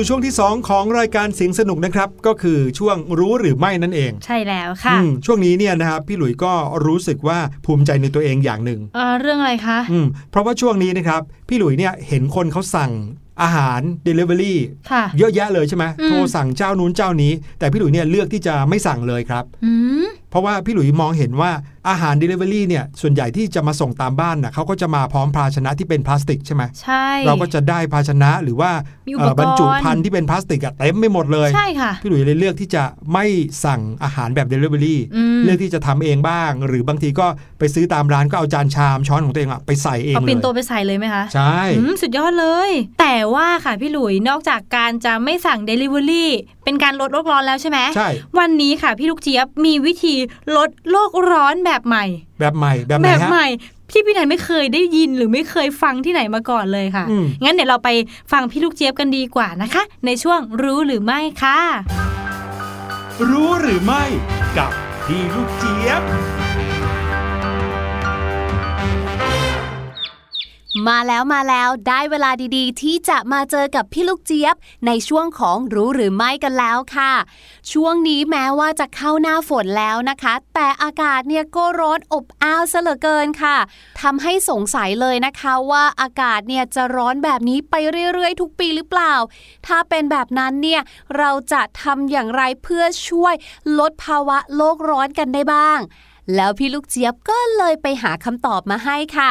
สู่ช่วงที่ 2 ของรายการเสียงสนุกนะครับ ก็คือช่วงรู้หรือไม่นั่นเอง ใช่แล้วค่ะอืมช่วงนี้เนี่ยนะครับพี่หลุยส์ก็รู้สึกว่าภูมิใจในตัวเองอย่างหนึ่งเอ่อเรื่องอะไรคะอืมเพราะว่าช่วงนี้นะครับพี่หลุยส์เนี่ยเห็นคนเขาสั่งอาหาร Delivery ค่ะเยอะแยะเลยใช่ไหมอืมโทรสั่งเจ้านู้นเจ้านี้ แต่พี่หลุยเนี่ยเลือกที่จะไม่สั่งเลยครับอืม เพราะว่าพี่หลุยมองเห็นว่าอาหาร Delivery เนี่ยส่วนใหญ่ที่จะมาส่งตามบ้านน่ะเขาก็จะมาพร้อมภาชนะที่เป็นพลาสติกใช่ไหมใช่ เราก็จะได้ภาชนะหรือว่ามีอุเอ่ปอกรณ์บรรจุภัณฑ์ที่เป็นพลาสติกอะเต็มไปหมดเลยใช่ค่ะพี่หลุยเลยเลือกที่จะไม่สั่งอาหารแบบ Delivery อืมเลือกที่จะทำเองบ้าง หรือบางทีก็ไปซื้อตามร้านก็เอาจานชามช้อนของตัวเองอะไปใส่เองเอาเลปิ่นยโตไปใส่เลยไหมคะใช่อืมสุดยอดเลย แต่ว่าค่ะพี่หลุยนอกจากการจะไม่สั่ง Delivery เป็นการลดโลกร้อนแล้วใช่ไหมใช่วันนี้ค่ะพี่ลูกเจี๊ยบมีวิธีลดโลกร้อนแบบใหม่ แบบใหม่แบบไหนแบบฮะใหม่ที่พี่นายไม่เคยได้ยินหรือไม่เคยฟังที่ไหนมาก่อนเลยค่ะอืมงั้นเดี๋ยวเราไปฟังพี่ลูกเจี๊ยบกันดีกว่านะคะ ในช่วงรู้หรือไม่ค่ะ รู้หรือไม่กับพี่ลูกเจี๊ยบ มาแล้วมาแล้วได้เวลาดีๆ ที่จะมาเจอกับพี่ลูกเจี๊ยบ ในช่วงของรู้หรือไม่กันแล้วค่ะ ช่วงนี้แม้ว่าจะเข้าหน้าฝนแล้วนะคะ แต่อากาศเนี่ยก็ร้อนอบอ้าวซะเหลือเกินค่ะทำให้สงสัยเลยนะคะว่าอากาศเนี่ยจะร้อนแบบนี้ไปเรื่อยๆ ทุกปีหรือเปล่า ถ้าเป็นแบบนั้นเนี่ยเราจะทำอย่างไรเพื่อช่วยลดภาวะโลกร้อนกันได้บ้าง แล้วพี่ลูกเจี๊ยบก็เลยไปหาคำตอบมาให้ค่ะ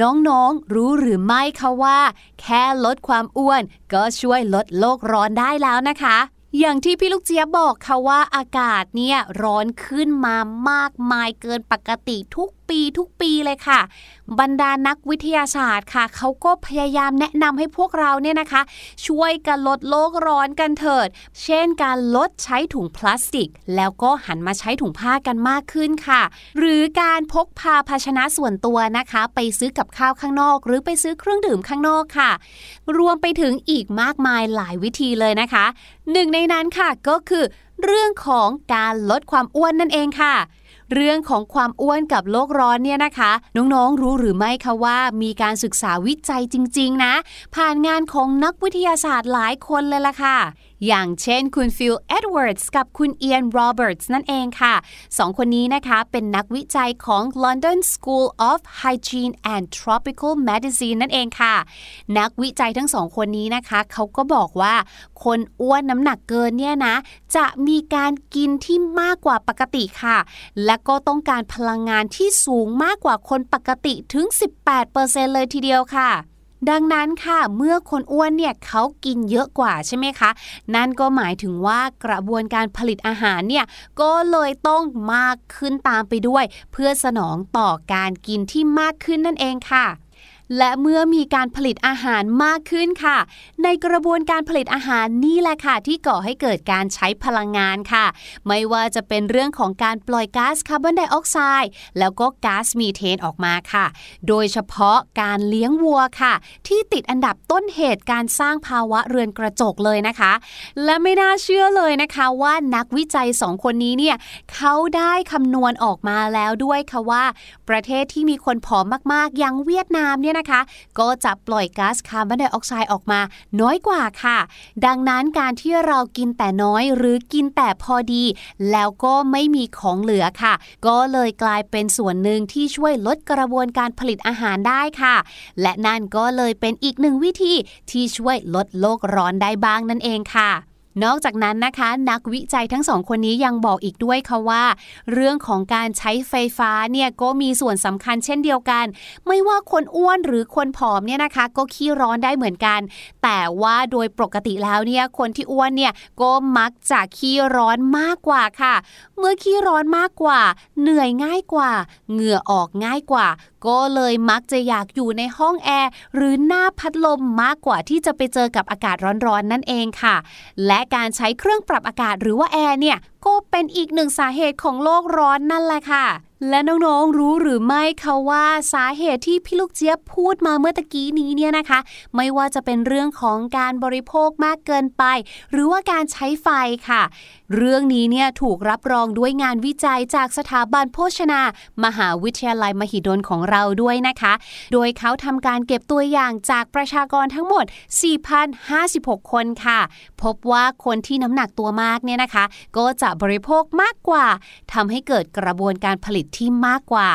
น้องๆ รู้หรือไม่คะว่า แค่ลดความอ้วน ก็ช่วยลดโลกร้อนได้แล้วนะคะ อย่างที่พี่ลูกเจี๊ยบบอกค่ะว่าอากาศเนี่ยร้อนขึ้นมามากมายเกินปกติทุก ปีทุกปีเลยค่ะ บรรดานักวิทยาศาสตร์ค่ะ เขาก็พยายามแนะนำให้พวกเราเนี่ยนะคะ ช่วยกันลดโลกร้อนกันเถิด เช่นการลดใช้ถุงพลาสติก แล้วก็หันมาใช้ถุงผ้ากันมากขึ้นค่ะ หรือการพกพาภาชนะส่วนตัวนะคะ ไปซื้อกับข้าวข้างนอก หรือไปซื้อเครื่องดื่มข้างนอกค่ะ รวมไปถึงอีกมากมายหลายวิธีเลยนะคะ หนึ่งในนั้นค่ะก็คือเรื่องของการลดความอ้วนนั่นเองค่ะ เรื่องของความอ้วนกับโลกร้อนเนี่ยนะคะ น้องๆรู้หรือไม่คะว่ามีการศึกษาวิจัยจริง ๆ นะ ผ่านงานของนักวิทยาศาสตร์หลายคนเลยล่ะค่ะ อย่างเช่นคุณฟิลเอ็ดเวิร์ดส์กับคุณเอียนโรเบิร์ตส์นั่นเองค่ะสองคนนี้นะคะเป็นนักวิจัยของ London School of Hygiene and Tropical Medicine นั่นเองค่ะ นักวิจัยทั้งสองคนนี้นะคะเขาก็บอกว่าคนอ้วนน้ำหนักเกินเนี่ยนะ จะมีการกินที่มากกว่าปกติค่ะ และก็ต้องการพลังงานที่สูงมากกว่าคนปกติถึง 18%เลยทีเดียวค่ะ ดังนั้นค่ะ เมื่อคนอ้วนเนี่ยเขากินเยอะกว่าใช่ไหมคะ นั่นก็หมายถึงว่ากระบวนการผลิตอาหารเนี่ยก็เลยต้องมากขึ้นตามไปด้วย เพื่อสนองต่อการกินที่มากขึ้นนั่นเองค่ะ และเมื่อมีการผลิตอาหารมากขึ้นค่ะ ในกระบวนการผลิตอาหารนี่แหละค่ะ ที่ก่อให้เกิดการใช้พลังงานค่ะ ไม่ว่าจะเป็นเรื่องของการปล่อยก๊าซคาร์บอนไดออกไซด์แล้วก็ก๊าซมีเทนออกมาค่ะ โดยเฉพาะการเลี้ยงวัวค่ะ ที่ติดอันดับต้นเหตุการสร้างภาวะเรือนกระจกเลยนะคะ และไม่น่าเชื่อเลยนะคะว่านักวิจัยสองคนนี้เนี่ยเขาได้คำนวณออกมาแล้วด้วยค่ะว่า ประเทศที่มีคนผอมมากๆอย่างเวียดนามเนี่ยนะคะ ก็จะปล่อยก๊าซคาร์บอนไดออกไซด์ออกมาน้อยกว่าค่ะ ดังนั้นการที่เรากินแต่น้อยหรือกินแต่พอดี แล้วก็ไม่มีของเหลือค่ะ ก็เลยกลายเป็นส่วนหนึ่งที่ช่วยลดกระบวนการผลิตอาหารได้ค่ะ และนั่นก็เลยเป็นอีกหนึ่งวิธีที่ช่วยลดโลกร้อนได้บ้างนั่นเองค่ะ นอกจากนั้นนะคะ นักวิจัยทั้งสองคนนี้ยังบอกอีกด้วยค่ะว่า เรื่องของการใช้ไฟฟ้าเนี่ยก็มีส่วนสำคัญเช่นเดียวกัน ไม่ว่าคนอ้วนหรือคนผอมเนี่ยนะคะ ก็ขี้ร้อนได้เหมือนกัน แต่ว่าโดยปกติแล้วเนี่ยคนที่อ้วนเนี่ยก็มักจะขี้ร้อนมากกว่าค่ะ เมื่อขี้ร้อนมากกว่า เหนื่อยง่ายกว่า เหงื่อออกง่ายกว่า ก็เลยมักจะอยากอยู่ในห้องแอร์หรือหน้าพัดลมมากกว่าที่จะไปเจอกับอากาศร้อนๆนั่นเองค่ะ และการใช้เครื่องปรับอากาศหรือว่าแอร์เนี่ยก็เป็นอีกหนึ่งสาเหตุของโลกร้อนนั่นแหละค่ะ และน้องๆรู้หรือไม่คะว่าสาเหตุที่พี่ลูกเจี๊ยบพูดมาเมื่อตะกี้นี้เนี่ยนะคะ ไม่ว่าจะเป็นเรื่องของการบริโภคมากเกินไป หรือว่าการใช้ไฟค่ะ เรื่องนี้เนี่ยถูกรับรองด้วยงานวิจัยจากสถาบันโภชนา มหาวิทยาลัยมหิดลของเราด้วยนะคะ โดยเขาทำการเก็บตัวอย่างจากประชากรทั้งหมด 4,056 คนค่ะ พบว่าคนที่น้ำหนักตัวมากเนี่ยนะคะ ก็จะบริโภคมากกว่าทำให้เกิดกระบวนการผลิตที่มากกว่า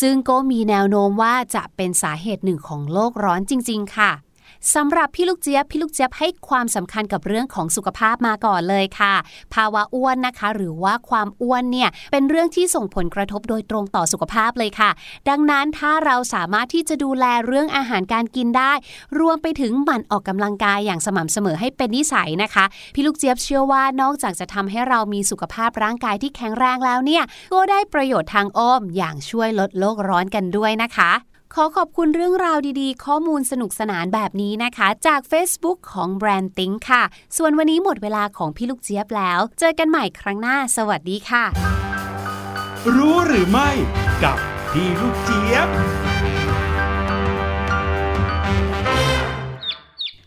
ซึ่งก็มีแนวโน้มว่าจะเป็นสาเหตุหนึ่งของโลกร้อนจริง ๆ ค่ะ สำหรับพี่ลูกเจี๊ยบ พี่ลูกเจี๊ยบให้ความสำคัญกับเรื่องของสุขภาพมาก่อนเลยค่ะ ภาวะอ้วนนะคะ หรือว่าความอ้วนเนี่ยเป็นเรื่องที่ส่งผลกระทบโดยตรงต่อสุขภาพเลยค่ะ ดังนั้นถ้าเราสามารถที่จะดูแลเรื่องอาหารการกินได้ รวมไปถึงหมั่นออกกำลังกายอย่างสม่ำเสมอให้เป็นนิสัยนะคะ พี่ลูกเจี๊ยบเชื่อว่านอกจากจะทำให้เรามีสุขภาพร่างกายที่แข็งแรงแล้วเนี่ยก็ได้ประโยชน์ทางอ้อมอย่างช่วยลดโลกร้อนกันด้วยนะคะ ขอขอบคุณเรื่องราวดีๆ ข้อมูลสนุกสนานแบบนี้นะคะ จาก Facebook ของ BrandThink ค่ะ ส่วนวันนี้หมดเวลาของพี่ลูกเจี๊ยบแล้ว เจอกันใหม่ครั้งหน้า สวัสดีค่ะ รู้หรือไม่ กับพี่ลูกเจี๊ยบ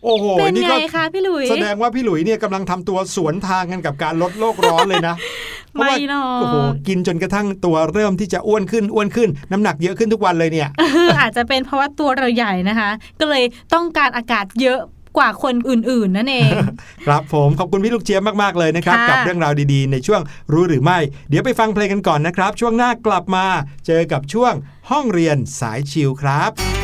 โอ้โหเป็นนี่ไงก็คะพี่หลุย แสดงว่าพี่หลุยเนี่ยกำลังทำตัวสวนทางกันกับการลดโลกร้อนเลยนะเพราะว่า ไม่หรอกโอ้โหกินจนกระทั่งตัวเริ่มที่จะอ้วนขึ้นอ้วนขึ้น น้ำหนักเยอะขึ้นทุกวันเลยเนี่ยอาจจะเป็นเพราะว่าตัวเราใหญ่นะคะ ก็เลยต้องการอากาศเยอะกว่าคนอื่นๆ นั่นเอง ครับผมขอบคุณพี่ลูกเจี๊ยบมากๆเลยนะครับค่ะกับเรื่องราวดีๆ ในช่วงรู้หรือไม่ เดี๋ยวไปฟังเพลงกันก่อนนะครับ ช่วงหน้ากลับมา เจอกับช่วงห้องเรียนสายชิลครับ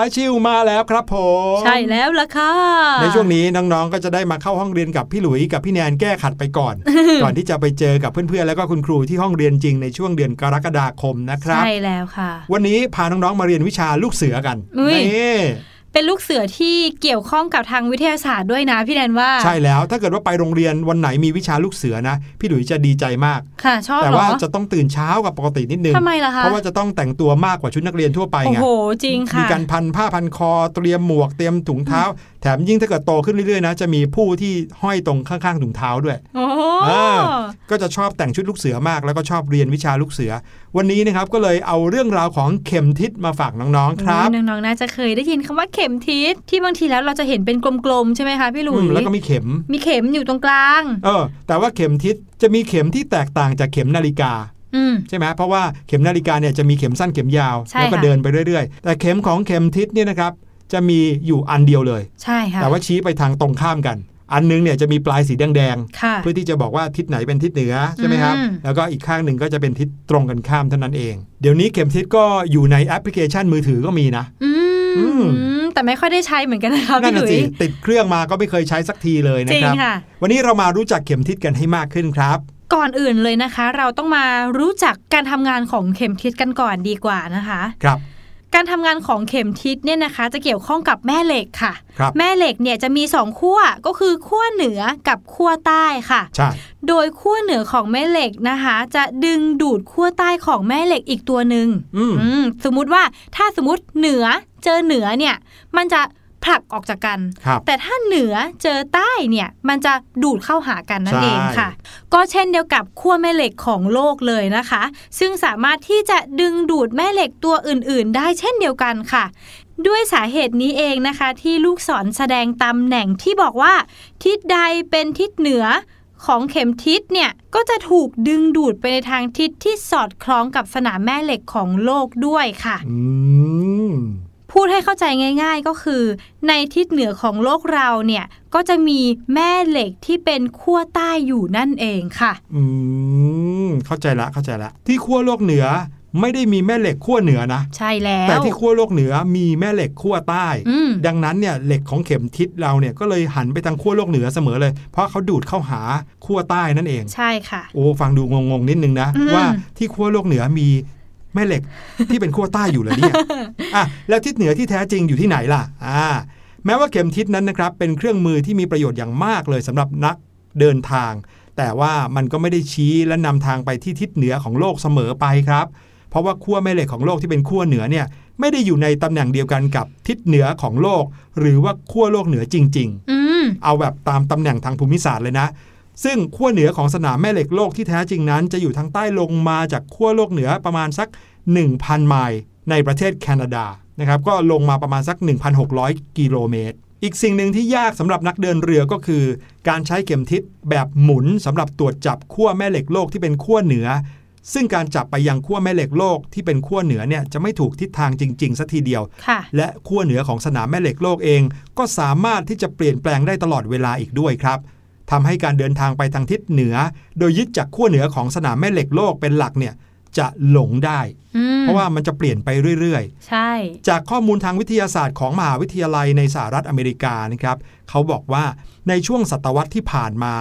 ายชิวมาแล้วครับผมใช่แล้วล่ะค่ะในช่วงนี้น้องๆก็จะได้มาเข้าห้องเรียนกับพี่หลุยกับพี่แนนแก้ขัดไปก่อน ก่อนที่จะไปเจอกับเพื่อนๆแล้วก็คุณครูที่ห้องเรียนจริงในช่วงเดือนกรกฎาคมนะครับใช่แล้วค่ะ วันนี้พาน้องๆมาเรียนวิชาลูกเสือกันอุ๊ยนี่ เป็นลูกเสือที่เกี่ยวข้องกับทางวิทยาศาสตร์ด้วยนะพี่แนนว่าใช่แล้วถ้าเกิดว่าไปโรงเรียนวันไหนมีวิชาลูกเสือนะ พี่หลุยจะดีใจมากค่ะชอบแต่เหรว่าอจะต้องตื่นเช้ากับปกตินิดนึงทำไมล่ะคะเพราะว่าจะต้องแต่งตัวมากกว่าชุดนักเรียนทั่วไปโอ้ไงโหจริงค่ะมีการพันผ้าพันคอเตรียมหมวกเตรียมถุงเท้า แถมยิ่งถ้าเกิดโตขึ้นเรื่อยๆนะจะมีผู้ที่ห้อยตรงข้างๆถุงเท้าด้วย โอ้เออ ก็จะชอบแต่งชุดลูกเสือมาก แล้วก็ชอบเรียนวิชาลูกเสือ วันนี้นะครับก็เลยเอาเรื่องราวของเข็มทิศมาฝากน้องๆครับโอ้ยน้องๆน่าจะเคยได้ยินคำว่าเข็มทิศที่บางทีแล้วเราจะเห็นเป็นกลมๆใช่ไหมคะพี่หลุอืยมแล้วก็มีเข็มมีเข็มอยู่ตรงกลางเออแต่ว่าเข็มทิศจะมีเข็มที่แตกต่างจากเข็มนาฬิกาอืมใช่ไหมเพราะว่าเข็มนาฬิกาเนี่ยจะมีเข็มสั้นเข็มยาวใช่แล้วก็ค่ะเดินไปเรื่อยๆ แต่เข็มของเข็มทิศเนี่ยนะครับจะมีอยู่อันเดียวเลย ใช่ค่ะ แต่ว่าชี้ไปทางตรงข้ามกัน อันนึงเนี่ยจะมีปลายสีแดงค่ะๆเพื่อที่จะบอกว่าทิศไหนเป็นทิศเหนือใช่ไหมครับอืมแล้วก็อีกข้างหนึ่งก็จะเป็นทิศตรงกันข้ามเท่านั้นเอง เดี๋ยวนี้เข็มทิศก็อยู่ในแอปพลิเคชันมือถือก็มีนะอือืมมแต่ไม่ค่อยได้ใช้เหมือนกันนะคะนั่นพี่หน่ะลุยสิติดเครื่องมาก็ไม่เคยใช้สักทีเลยจนะริงครับค่ะวันนี้เรามารู้จักเข็มทิศกันให้มากขึ้นครับก่อนอื่นเลยนะคะ เราต้องมารู้จักการทำงานของเข็มทิศกันก่อนดีกว่านะคะ ครับ การทำงานของเข็มทิศเนี่ยนะคะ จะเกี่ยวข้องกับแม่เหล็กค่ะครับแม่เหล็กเนี่ยจะมีสองขั้วก็คือขั้วเหนือกับขั้วใต้ค่ะใช่โดยขั้วเหนือของแม่เหล็กนะคะ จะดึงดูดขั้วใต้ของแม่เหล็กอีกตัวหนึ่งอืมอืมสมมุติว่าถ้าสมมติเหนือเจอเหนือเนี่ย มันจะ ผลักออกจากกันครับแต่ถ้าเหนือเจอใต้เนี่ยมันจะดูดเข้าหากันนั่นใช่เองค่ะ ก็เช่นเดียวกับขั้วแม่เหล็กของโลกเลยนะคะ ซึ่งสามารถที่จะดึงดูดแม่เหล็กตัวอื่น ๆ ได้เช่นเดียวกันค่ะด้วยสาเหตุนี้เองนะคะ ที่ลูกศรแสดงตำแหน่งที่บอกว่า ทิศใดเป็นทิศเหนือของเข็มทิศเนี่ยก็จะถูกดึงดูดไปในทางทิศที่สอดคล้องกับสนามแม่เหล็กของโลกด้วยค่ะ อืม พูดให้เข้าใจง่าย ๆ ก็คือ ในทิศเหนือของโลกเราเนี่ย ก็จะมีแม่เหล็กที่เป็นขั้วใต้อยู่นั่นเองค่ะ อืมเข้าใจละเข้าใจละ ที่ขั้วโลกเหนือไม่ได้มีแม่เหล็กขั้วเหนือนะ ใช่แล้ว แต่ที่ขั้วโลกเหนือมีแม่เหล็กขั้วใต้อืมดังนั้นเนี่ยเหล็กของเข็มทิศเราเนี่ยก็เลยหันไปทางขั้วโลกเหนือเสมอเลย เพราะเขาดูดเข้าหาขั้วใต้นั่นเอง ใช่ค่ะ โอ้ฟังดูงงๆนิดนึงนะอืมว่าที่ขั้วโลกเหนือมี แม่เหล็กที่เป็นขั้วใต้อยู่เหรอเนี่ยอะแล้วทิศเหนือที่แท้จริงอยู่ที่ไหนล่ะอ่าแม้ว่าเข็มทิศนั้นนะครับเป็นเครื่องมือที่มีประโยชน์อย่างมากเลยสำหรับนักเดินทาง แต่ว่ามันก็ไม่ได้ชี้และนำทางไปที่ทิศเหนือของโลกเสมอไปครับ เพราะว่าขั้วแม่เหล็กของโลกที่เป็นขั้วเหนือเนี่ยไม่ได้อยู่ในตำแหน่งเดียวกันกับทิศเหนือของโลก หรือว่าขั้วโลกเหนือจริงๆอืมเอาแบบตามตำแหน่งทางภูมิศาสตร์เลยนะ ซึ่งขั้วเหนือของสนามแม่เหล็กโลกที่แท้จริงนั้น จะอยู่ทางใต้ลงมาจากขั้วโลกเหนือประมาณสัก 1,000 ไมล์ในประเทศแคนาดานะครับก็ลงมาประมาณสัก 1,600 กิโลเมตร อีกสิ่งหนึ่งที่ยากสำหรับนักเดินเรือก็คือ การใช้เข็มทิศแบบหมุนสำหรับตรวจจับขั้วแม่เหล็กโลกที่เป็นขั้วเหนือ ซึ่งการจับไปยังขั้วแม่เหล็กโลกที่เป็นขั้วเหนือเนี่ยจะไม่ถูกทิศทางจริงๆสัทีเดียวค่ะและขั้วเหนือของสนามแม่เหล็กโลกเอง ก็สามารถที่จะเปลี่ยนแปลงได้ตลอดเวลาอีกด้วยครับ ทำให้การเดินทางไปทางทิศเหนือ โดยยึดจากขั้วเหนือของสนามแม่เหล็กโลกเป็นหลักเนี่ยจะหลงได้อืมเพราะว่ามันจะเปลี่ยนไปเรื่อยใช่ๆจากข้อมูลทางวิทยาศาสตร์ของมหาวิทยาลัยในสหรัฐอเมริกานะครับเขาบอกว่าในช่วงศตวรรษที่ผ่านมา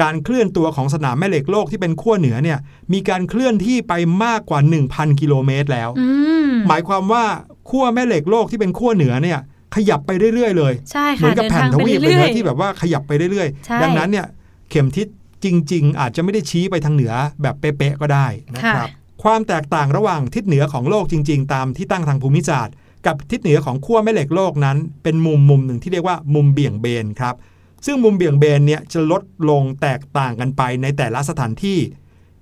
การเคลื่อนตัวของสนามแม่เหล็กโลกที่เป็นขั้วเหนือเนี่ยมีการเคลื่อนที่ไปมากกว่า 1,000 กิโลเมตรแล้วอืมหมายความว่าขั้วแม่เหล็กโลกที่เป็นขั้วเหนือเนี่ย ขยับไปเรื่อยๆ เลยใช่เหมืค่ะอนกับเดินแผ่นทางทไปวีปเลยเรื่อนะยที่แบบว่าขยับไปเรื่อยใช่ๆดังนั้นเนี่ยเข็มทิศจริง ๆ อาจจะไม่ได้ชี้ไปทางเหนือแบบเป๊ะๆก็ได้นะครับความแตกต่างระหว่างทิศเหนือของโลกจริง ๆ ตามที่ตั้งทางภูมิศาสตร์ กับทิศเหนือของขั้วแม่เหล็กโลกนั้น เป็นมุมมุมหนึ่งที่เรียกว่ามุมเบี่ยงเบนครับซึ่งมุมเบี่ยงเบนเนี่ยจะลดลงแตกต่างกันไปในแต่ละสถานที่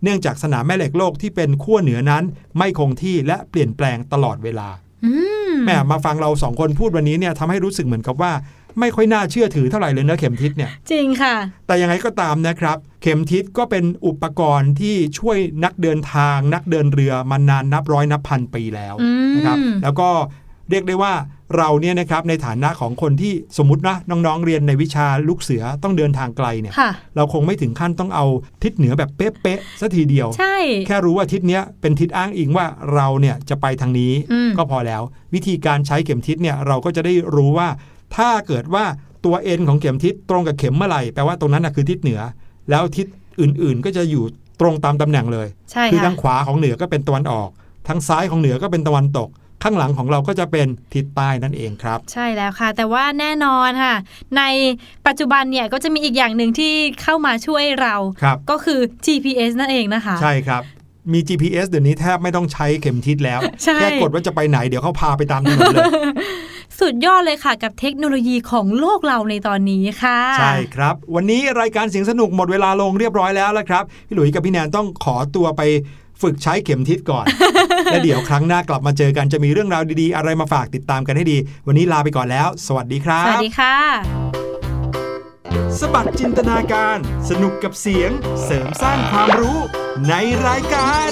เนื่องจากสนามแม่เหล็กโลกที่เป็นขั้วเหนือนั้น ไม่คงที่และเปลี่ยนแปลงตลอดเวลาๆอืม แม่มาฟังเราสองคนพูดวันนี้เนี่ยทำให้รู้สึกเหมือนกับว่า ไม่ค่อยน่าเชื่อถือเท่าไหร่เลยนะเข็มทิศเนี่ย จริงค่ะ แต่ยังไงก็ตามนะครับ เข็มทิศก็เป็นอุปกรณ์ที่ช่วยนักเดินทาง นักเดินเรือมานานนับร้อยนับพันปีแล้วอืมนะครับ แล้วก็ เรียกได้ว่าเราเนี่ยนะครับในฐานะของคนที่สมมตินะน้องๆเรียนในวิชาลูกเสือต้องเดินทางไกลเนี่ยค่ะเราคงไม่ถึงขั้นต้องเอาทิศเหนือแบบเป๊ะๆสัทีเดียว ใช่ แค่รู้ว่าทิศเนี้ยเป็นทิศอ้างอิงว่าเราเนี่ยจะไปทางนี้อืมก็พอแล้ว วิธีการใช้เข็มทิศเนี่ยเราก็จะได้รู้ว่า ถ้าเกิดว่าตัวเอ็นของเข็มทิศตรงกับเข็มเมื่อไหร่แปลว่าตรงนั้นนะคือทิศเหนือ แล้วทิศอื่นๆ ก็จะอยู่ตรงตามตำแหน่งเลยใช่คือค่ะทางขวาของเหนือก็เป็นตะวันออกทางซ้ายของเหนือก็เป็นตะวันตก ข้างหลังของเราก็จะเป็นทิศใต้นั่นเองครับ ใช่แล้วค่ะ แต่ว่าแน่นอนค่ะ ในปัจจุบันเนี่ยก็จะมีอีกอย่างหนึ่งที่เข้ามาช่วยเราครับก็คือ GPS นั่นเองนะคะ ใช่ครับมี GPS เดี๋ยวนี้แทบไม่ต้องใช้เข็มทิศแล้วใช่แค่กดว่าจะไปไหนเดี๋ยวเขาพาไปตามถนนเลย สุดยอดเลยค่ะกับเทคโนโลยีของโลกเราในตอนนี้ค่ะ ใช่ครับ วันนี้รายการเสียงสนุกหมดเวลาลงเรียบร้อยแล้วละครับ พี่หลุยส์กับพี่แนนต้องขอตัวไป ฝึกใช้เข็มทิศก่อน และเดี๋ยวครั้งหน้ากลับมาเจอกันจะมีเรื่องราวดีๆ อะไรมาฝากติดตามกันให้ดี วันนี้ลาไปก่อนแล้ว สวัสดีครับ สวัสดีค่ะ สบัดจินตนาการ สนุกกับเสียง เสริมสร้างความรู้ในรายการ